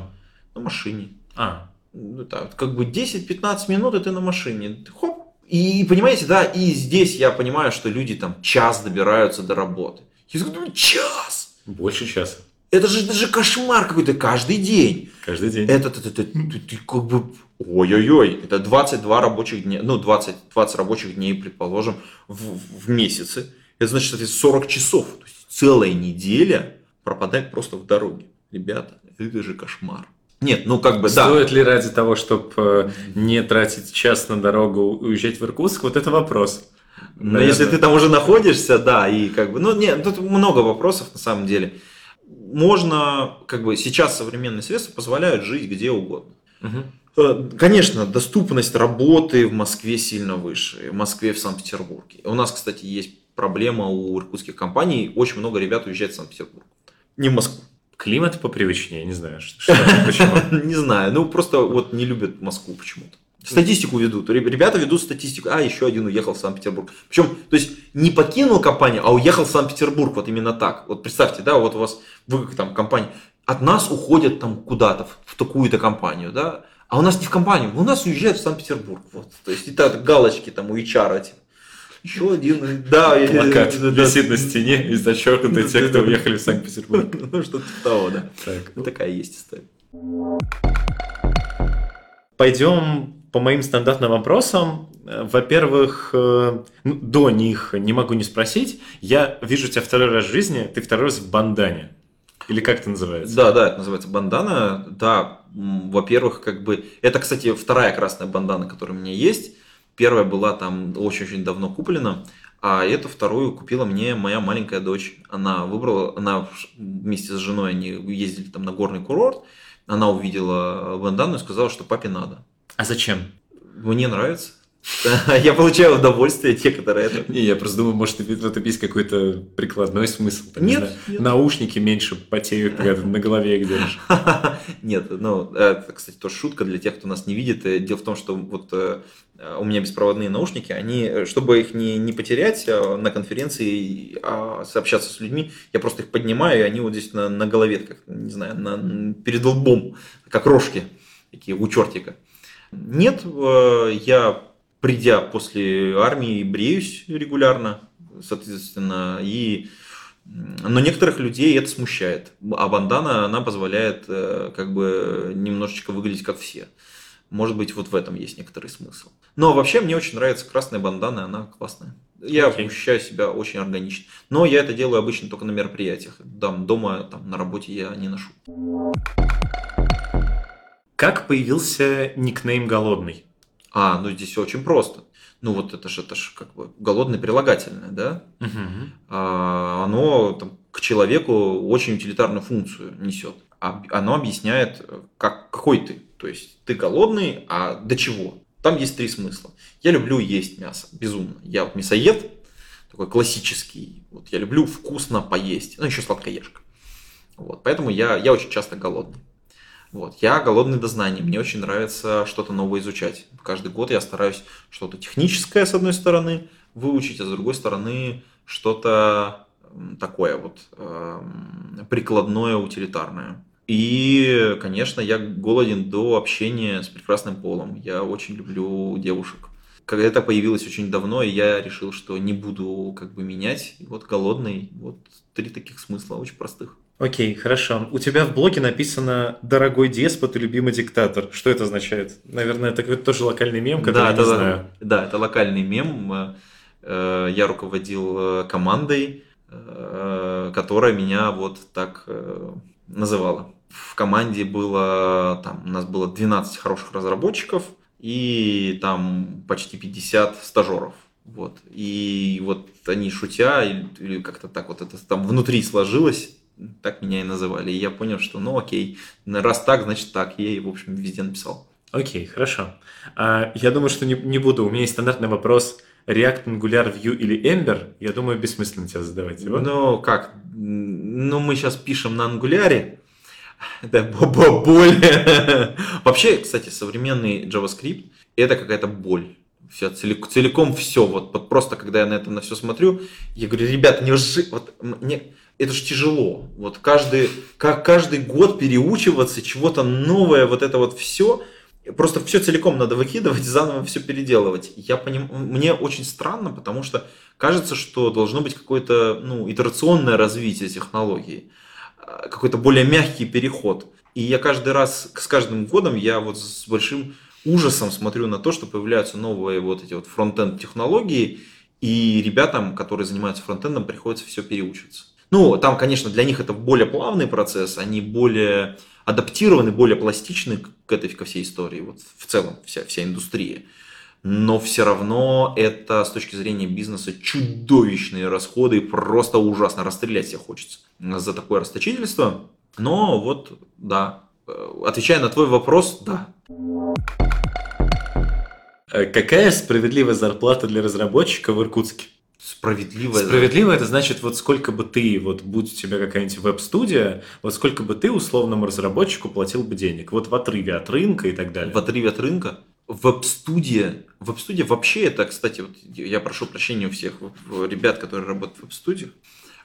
На машине. А, Ну, так, как бы 10-15 минут и ты на машине. Хоп. И понимаете, да, и здесь я понимаю, что люди там час добираются до работы. Я такой думаю, час! больше часа. Это же, это же кошмар какой-то каждый день. Каждый день. Это, это, это, ты- ты как бы, ой-ой-ой, это 22 рабочих дня, ну 20, 20 рабочих дней, предположим, в, в месяце. Это значит, это 40 часов. То есть целая неделя пропадает просто в дороге. Ребята, это же кошмар. Нет, ну как бы да. Стоит ли ради того, чтобы не тратить час на дорогу, уезжать в Иркутск? Вот это вопрос. Но Наверное. если ты там уже находишься, да, и как бы, ну нет, тут много вопросов на самом деле. Можно, как бы, сейчас современные средства позволяют жить где угодно. Э, Конечно, доступность работы в Москве сильно выше, в Москве, в Санкт-Петербурге. У нас, кстати, есть проблема у иркутских компаний, очень много ребят уезжает в Санкт-Петербург. Не в Москву. Климат попривычнее, не знаю, что- почему. Не знаю, ну просто вот не любят Москву почему-то. Статистику ведут. Реб- Ребята ведут статистику. А, еще один уехал в Санкт-Петербург. Причем, то есть, не покинул компанию, а уехал в Санкт-Петербург. Вот именно так. Вот представьте, да, вот у вас, вы как там компания, от нас уходят там куда-то, в, в такую-то компанию, да, а у нас не в компанию, у нас уезжают в Санкт-Петербург. Вот. То есть, и так галочки там у HR эти. Еще один, да. Плакат да, да. висит на стене и зачеркнуты те, кто уехали в Санкт-Петербург. Ну, что-то того, да. Так, Ну, такая есть история. Пойдем по моим стандартным вопросам. Э, Во-первых, э, ну, до них не могу не спросить. Я вижу тебя второй раз в жизни, ты второй раз в бандане. Или как это называется? Да, да, это называется бандана. Да, во-первых, как бы... Это, кстати, вторая красная бандана, которая у меня есть. Первая была там очень-очень давно куплена. А эту вторую купила мне моя маленькая дочь. Она выбрала, она вместе с женой, они ездили там на горный курорт. Она увидела бандану и сказала, что папе надо. А зачем? Мне нравится. Я получаю удовольствие, те, которые это... Не, я просто думаю, может, в этом есть какой-то прикладной смысл. Нет, нет. Наушники меньше потеют, когда ты на голове их держишь. Нет, ну, это, кстати, тоже шутка для тех, кто нас не видит. Э, Дело в том, что вот э, у меня беспроводные наушники, они, э, чтобы их не, не потерять э, на конференции, а сообщаться с людьми, я просто их поднимаю, и они вот здесь на, на голове, как, не знаю, на, перед лбом, как рожки, такие у чертика. Нет, э, я, придя после армии, бреюсь регулярно, соответственно, и но некоторых людей это смущает. А бандана, она позволяет э, как бы немножечко выглядеть как все. Может быть, вот в этом есть некоторый смысл. Но вообще мне очень нравится красная бандана, она классная. Я Окей. ощущаю себя очень органично. Но я это делаю обычно только на мероприятиях. Там, дома, там, на работе я не ношу. Как появился никнейм «Голодный»? А, ну здесь очень просто. Ну вот это же, это же как бы голодное прилагательное, да? Мгм. а, оно там, к человеку очень утилитарную функцию несет. Оно объясняет, как, какой ты. То есть ты голодный, а до чего? Там есть три смысла. Я люблю есть мясо, безумно. Я вот мясоед, такой классический. Вот я люблю вкусно поесть. Ну, еще сладкоежка. Вот, поэтому я, я очень часто голодный. Вот. Я голодный до знаний. Мне очень нравится что-то новое изучать. Каждый год я стараюсь что-то техническое, с одной стороны, выучить, а с другой стороны, что-то такое вот эм, прикладное, утилитарное. И, конечно, я голоден до общения с прекрасным полом. Я очень люблю девушек. Когда это появилось очень давно, и я решил, что не буду как бы менять. И вот голодный, вот три таких смысла очень простых. Окей, хорошо. У тебя в блоге написано «Дорогой деспот и любимый диктатор». Что это означает? Наверное, это какой-то тоже локальный мем, который я это, не знаю. да, это локальный мем. Э, Я руководил э, командой, э, которая меня вот так называла. В команде было, там, у нас было 12 хороших разработчиков и там почти 50 стажеров. Вот. И вот они шутя, или как-то так вот это там внутри сложилось, так меня и называли. И я понял, что ну окей, раз так, значит так. Я и, в общем, везде написал. Окей, хорошо. А, я думаю, что не, не буду. У меня есть стандартный вопрос. React, Angular, Vue или Ember? Я думаю, бессмысленно тебя задавать его. Ну, как? Ну, мы сейчас пишем на ангуляре. Это бо- бо- боль. Вообще, кстати, современный JavaScript это какая-то боль. Все, целиком все. Вот, вот просто, когда я на это на все смотрю, я говорю, ребят, неужели... Вот мне... это же тяжело. Вот каждый, как каждый год переучиваться, чего-то новое, вот это вот все. Просто все целиком надо выкидывать, заново все переделывать. Я поним... Мне очень странно, потому что кажется, что должно быть какое-то ну, итерационное развитие технологии, а, какой-то более мягкий переход. И я каждый раз, с каждым годом, я вот с большим ужасом смотрю на то, что появляются новые вот эти вот фронтенд технологии, и ребятам, которые занимаются фронтендом, приходится все переучиваться. Ну, там, конечно, для них это более плавный процесс, они более адаптированы, более пластичны к этой ко всей истории, вот в целом вся, вся индустрия. Но все равно это с точки зрения бизнеса чудовищные расходы, просто ужасно расстрелять всех хочется за такое расточительство. Но вот, да, э, отвечая на твой вопрос, да. Э, какая справедливая зарплата для разработчика в Иркутске? Справедливая. Справедливо это значит, вот сколько бы ты, вот будь у тебя какая-нибудь веб-студия, вот сколько бы ты условному разработчику платил бы денег, вот в отрыве от рынка и так далее. В отрыве от рынка? Веб-студия. Веб-студия вообще это, кстати, вот я прошу прощения у всех ребят, которые работают в веб-студиях.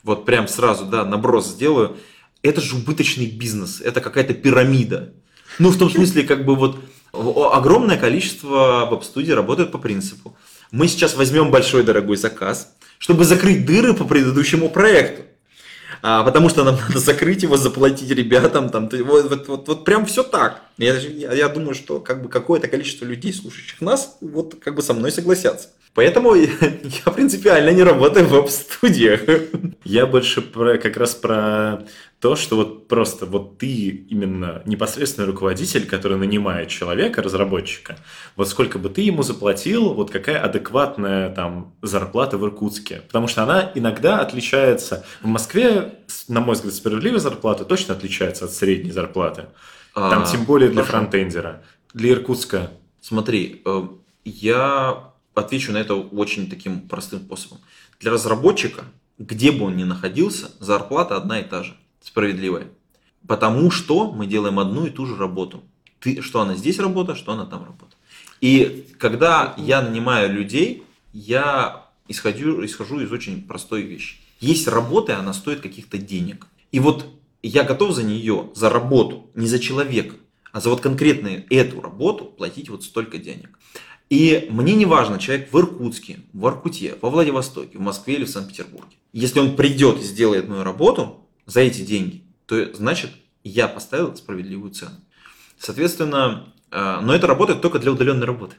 Вот прям сразу, да, наброс сделаю. Это же убыточный бизнес, это какая-то пирамида. Ну, в том смысле, как бы вот огромное количество веб-студий работает по принципу. Мы сейчас возьмем большой дорогой заказ, чтобы закрыть дыры по предыдущему проекту. А, потому что нам надо закрыть его, заплатить ребятам, там, вот, вот, вот, вот прям все так. Я, я, думаю, что как бы какое-то количество людей, слушающих нас, вот как бы со мной согласятся. Поэтому я, принципиально не работаю в веб-студиях. Я больше про, как раз про то, что вот просто вот ты именно непосредственный руководитель, который нанимает человека, разработчика, вот сколько бы ты ему заплатил, вот какая адекватная там зарплата в Иркутске. Потому что она иногда отличается. В Москве, на мой взгляд, справедливая зарплата точно отличается от средней зарплаты. Там а, тем более для хорошо. фронтендера. Для Иркутска. Смотри, э, я отвечу на это очень таким простым способом. Для разработчика, где бы он ни находился, зарплата одна и та же справедливая. Потому что мы делаем одну и ту же работу. Ты, что она здесь работа, что она там работа. И когда я нанимаю людей, я исходю, исхожу из очень простой вещи. Есть работа, и она стоит каких-то денег. И вот я готов за нее, за работу, не за человека, а за вот конкретную эту работу платить вот столько денег. И мне не важно, человек в Иркутске, в Аркуте, во Владивостоке, в Москве или в Санкт-Петербурге. Если он придет и сделает мою работу, за эти деньги, то значит я поставил справедливую цену. Соответственно, э, но это работает только для удаленной работы.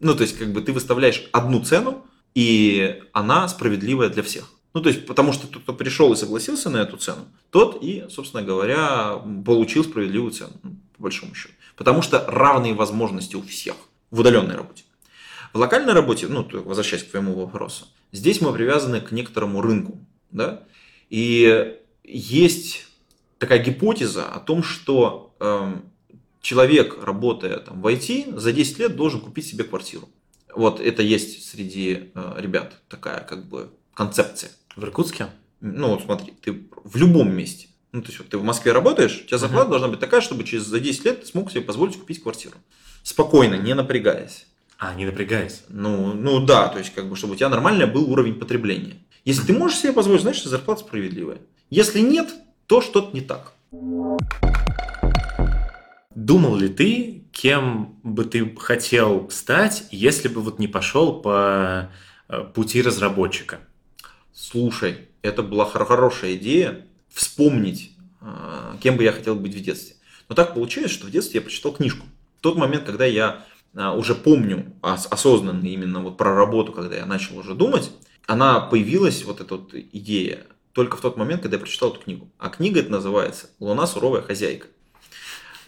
Ну, то есть, как бы ты выставляешь одну цену, и она справедливая для всех. Ну, то есть, потому что тот, кто пришел и согласился на эту цену, тот и, собственно говоря, получил справедливую цену, ну, по большому счету. Потому что равные возможности у всех в удаленной работе. В локальной работе, ну, возвращаясь к твоему вопросу, здесь мы привязаны к некоторому рынку, да, и есть такая гипотеза о том, что э, человек, работая там, в IT, за 10 лет должен купить себе квартиру. Вот это есть среди э, ребят такая как бы концепция. В Иркутске? Ну вот смотри, ты в любом месте. Ну, то есть, вот ты в Москве работаешь, у тебя зарплата uh-huh. должна быть такая, чтобы через за 10 лет ты смог себе позволить купить квартиру. Спокойно, не напрягаясь. А, не напрягаясь. Ну, ну да, то есть, как бы, чтобы у тебя нормальный был уровень потребления. Если ты можешь себе позволить, значит, зарплата справедливая. Если нет, то что-то не так. Думал ли ты, кем бы ты хотел стать, если бы вот не пошел по э, пути разработчика? Слушай, это была хорошая идея вспомнить, э, кем бы я хотел быть в детстве. Но так получилось, что в детстве я прочитал книжку. Тот момент, когда я э, уже помню осознанно именно вот про работу, когда я начал уже думать, она появилась, вот эта вот идея, только в тот момент, когда я прочитал эту книгу. А книга это называется «Луна суровая хозяйка».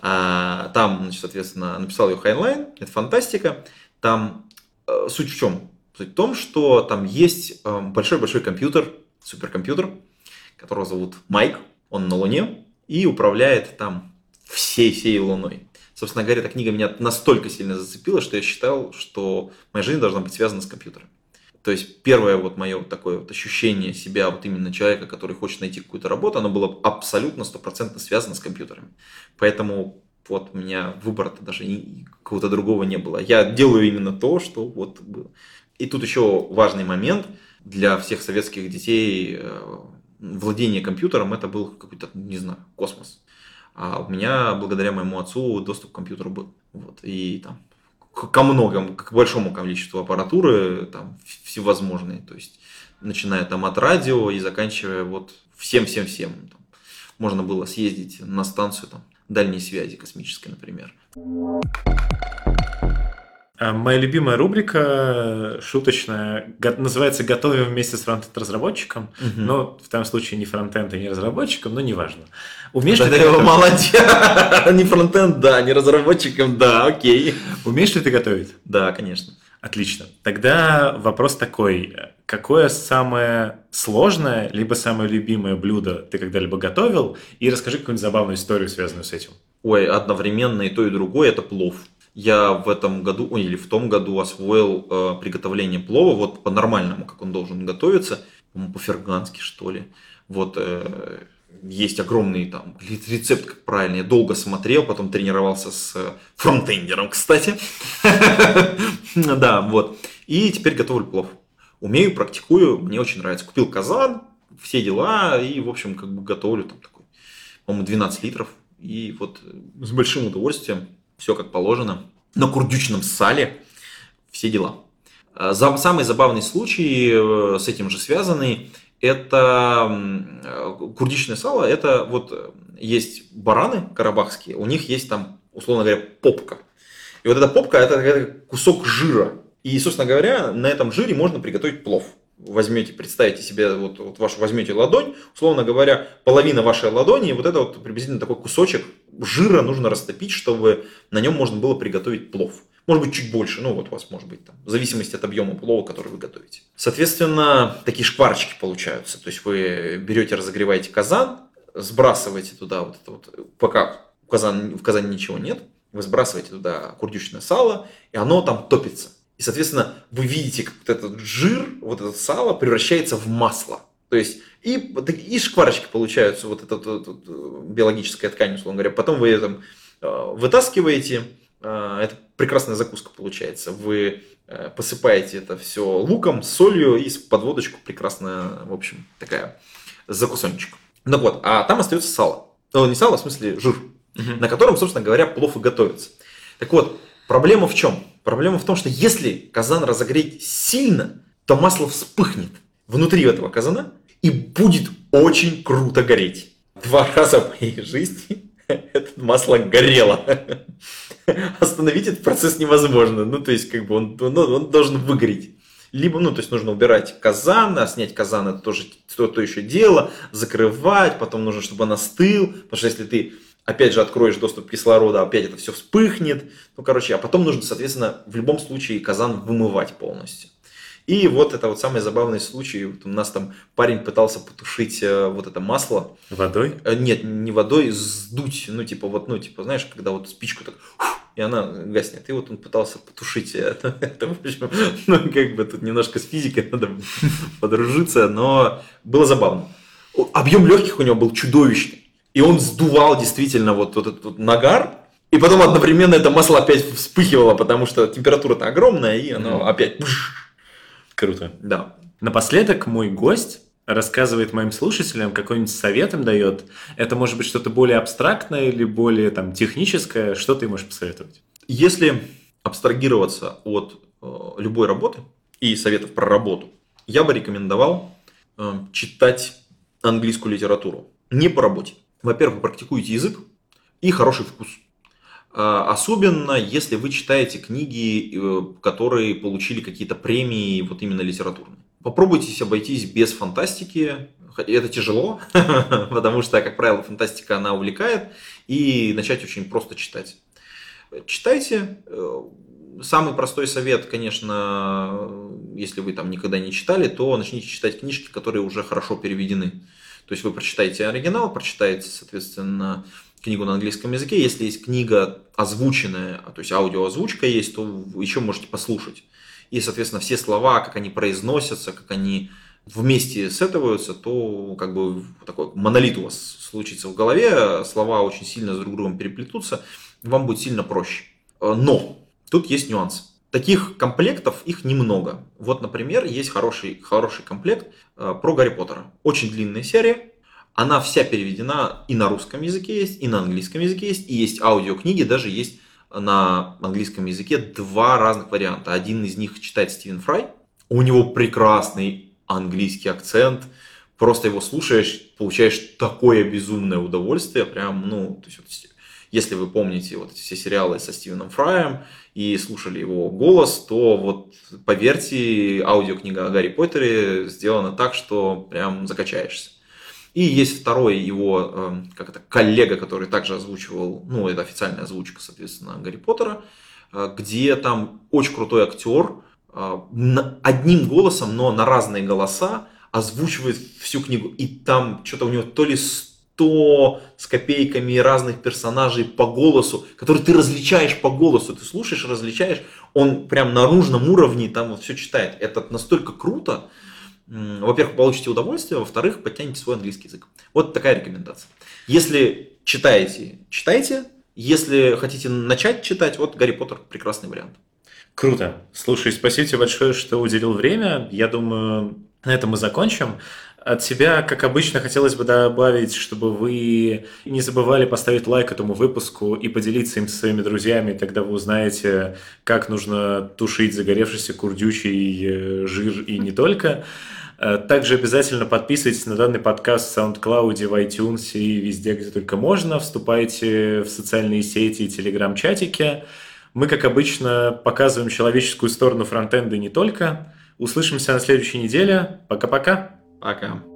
А, там, значит, соответственно, написал ее Хайнлайн, это фантастика. Там э, суть в чем? Суть в том, что там есть э, большой-большой компьютер, суперкомпьютер, которого зовут Майк, он на Луне и управляет там всей-всей Луной. Собственно говоря, эта книга меня настолько сильно зацепила, что я считал, что моя жизнь должна быть связана с компьютером. То есть первое вот мое такое вот ощущение себя вот именно человека, который хочет найти какую-то работу, оно было абсолютно стопроцентно связано с компьютерами. Поэтому вот у меня выбора-то даже какого-то другого не было. Я делаю именно то, что вот было. И тут еще важный момент для всех советских детей, э, владение компьютером это был какой-то, не знаю, космос. А у меня, благодаря моему отцу, доступ к компьютеру был. Вот. И там ко многому, к большому количеству аппаратуры, там всевозможные. То есть, начиная там от радио и заканчивая вот всем-всем-всем. Можно было съездить на станцию там, дальней связи космической, например. А моя любимая рубрика шуточная называется «Готовим вместе с фронтенд-разработчиком». Угу. Но в том случае не фронтенд и не разработчиком, но неважно. Умеешь да ли ты готовить? молодец! не фронтенд, да, не разработчиком, да, окей. Умеешь ли ты готовить? Да, конечно. Отлично. Тогда вопрос такой. Какое самое сложное, либо самое любимое блюдо ты когда-либо готовил? И расскажи какую-нибудь забавную историю, связанную с этим. Ой, одновременно и то, и другое – это плов. Я в этом году, ой, или в том году освоил э, приготовление плова вот по-нормальному, как он должен готовиться, по-фергански, что ли. Вот э, есть огромный там рецепт, как правильно. Я долго смотрел, потом тренировался с э, фронтендером, кстати. Да, вот. И теперь готовлю плов. Умею, практикую, мне очень нравится. Купил казан, все дела, и, в общем, как бы готовлю там такой, по-моему, 12 литров. И вот с большим удовольствием, все как положено, на курдючном сале, все дела. А, самый забавный случай э, с этим же связанный – это курдичное сало, это вот есть бараны карабахские, у них есть там, условно говоря, попка. И вот эта попка это кусок жира. И, собственно говоря, на этом жире можно приготовить плов. Возьмете, представьте себе, вот, вот вашу возьмете ладонь, условно говоря, половина вашей ладони, вот это вот приблизительно такой кусочек жира нужно растопить, чтобы на нем можно было приготовить плов. Может быть, чуть больше, ну вот у вас может быть там, в зависимости от объема плова, который вы готовите. Соответственно, такие шкварочки получаются. То есть вы берете, разогреваете казан, сбрасываете туда вот это вот, пока в, казан, в казане ничего нет, вы сбрасываете туда курдючное сало, и оно там топится. И, соответственно, вы видите, как вот этот жир, вот это сало превращается в масло. То есть и, и шкварочки получаются, вот эта вот, вот, биологическая ткань, условно говоря. Потом вы ее там э, вытаскиваете, а, это прекрасная закуска получается. Вы э, посыпаете это все луком, солью и подводочку прекрасная, в общем, такая закусончик. Ну вот, а там остается сало. Ну, не сало, в смысле жир, угу. на котором, собственно говоря, плов и готовится. Так вот, проблема в чем? Проблема в том, что если казан разогреть сильно, то масло вспыхнет внутри этого казана и будет очень круто гореть. Два раза в моей жизни это масло горело. Остановить этот процесс невозможно. Ну, то есть, как бы он, он, он должен выгореть. Либо, ну, то есть нужно убирать казан, а снять казан это тоже то, то еще дело, закрывать, потом нужно, чтобы он остыл, потому что если ты опять же откроешь доступ кислорода, опять это все вспыхнет. Ну, короче, а потом нужно, соответственно, в любом случае казан вымывать полностью. И вот это вот самый забавный случай. Вот у нас там парень пытался потушить э, вот это масло. Водой? Э, нет, не водой, сдуть. Ну, типа, вот, ну, типа, знаешь, когда вот спичку так и она гаснет. И вот он пытался потушить это. это в общем, ну, как бы тут немножко с физикой надо подружиться, но было забавно. Объем легких у него был чудовищный. И он сдувал действительно вот, вот этот вот нагар, и потом одновременно это масло опять вспыхивало, потому что температура-то огромная, и оно mm. опять Круто. Да. Напоследок мой гость рассказывает моим слушателям, какой-нибудь совет им дает. Это может быть что-то более абстрактное или более там, техническое. Что ты можешь посоветовать? Если абстрагироваться от э, любой работы и советов про работу, я бы рекомендовал э, читать английскую литературу. Не по работе. Во-первых, практикуйте язык и хороший вкус. А, особенно, если вы читаете книги, э, которые получили какие-то премии вот именно литературные. Попробуйте обойтись без фантастики. Это тяжело, потому что, как правило, фантастика, она увлекает. И начать очень просто читать. Читайте. Э, самый простой совет, конечно, если вы там никогда не читали, то начните читать книжки, которые уже хорошо переведены. То есть вы прочитаете оригинал, прочитаете, соответственно, книгу на английском языке. Если есть книга озвученная, то есть аудиоозвучка есть, то еще можете послушать. И, соответственно, все слова, как они произносятся, как они вместе сетываются, то как бы такой монолит у вас случится в голове, слова очень сильно с друг другом переплетутся, вам будет сильно проще. Но тут есть нюанс. таких комплектов их немного. Вот, например, есть хороший, хороший комплект э, про Гарри Поттера. Очень длинная серия, она вся переведена и на русском языке есть, и на английском языке есть, и есть аудиокниги, даже есть на английском языке два разных варианта. Один из них читает Стивен Фрай, у него прекрасный английский акцент, просто его слушаешь, получаешь такое безумное удовольствие, прям, ну, то есть, если вы помните вот все сериалы со Стивеном Фраем и слушали его голос, то вот поверьте, аудиокнига о Гарри Поттере сделана так, что прям закачаешься. И есть второй его, эм, как это, коллега, который также озвучивал, ну, это официальная озвучка, соответственно, Гарри Поттера, э, где там очень крутой актер, э, одним голосом, но на разные голоса озвучивает всю книгу. И там что-то у него то ли 100 с копейками разных персонажей по голосу, которые ты различаешь по голосу, ты слушаешь, различаешь, он прям на нужном уровне там вот все читает. Это настолько круто, во-первых, получите удовольствие, во-вторых, подтяните свой английский язык. Вот такая рекомендация. Если читаете, читайте. Если хотите начать читать, вот Гарри Поттер прекрасный вариант. Круто. Слушай, спасибо тебе большое, что уделил время. Я думаю, на этом мы закончим. От себя, как обычно, хотелось бы добавить, чтобы вы не забывали поставить лайк этому выпуску и поделиться им со своими друзьями, тогда вы узнаете, как нужно тушить загоревшийся курдючий э, жир и не только. Э, также обязательно подписывайтесь на данный подкаст в SoundCloud, в iTunes и везде, где только можно. Вступайте в социальные сети и телеграм-чатики. Мы, как обычно, показываем человеческую сторону фронтенда не только. Услышимся на следующей неделе. Пока-пока. Пока.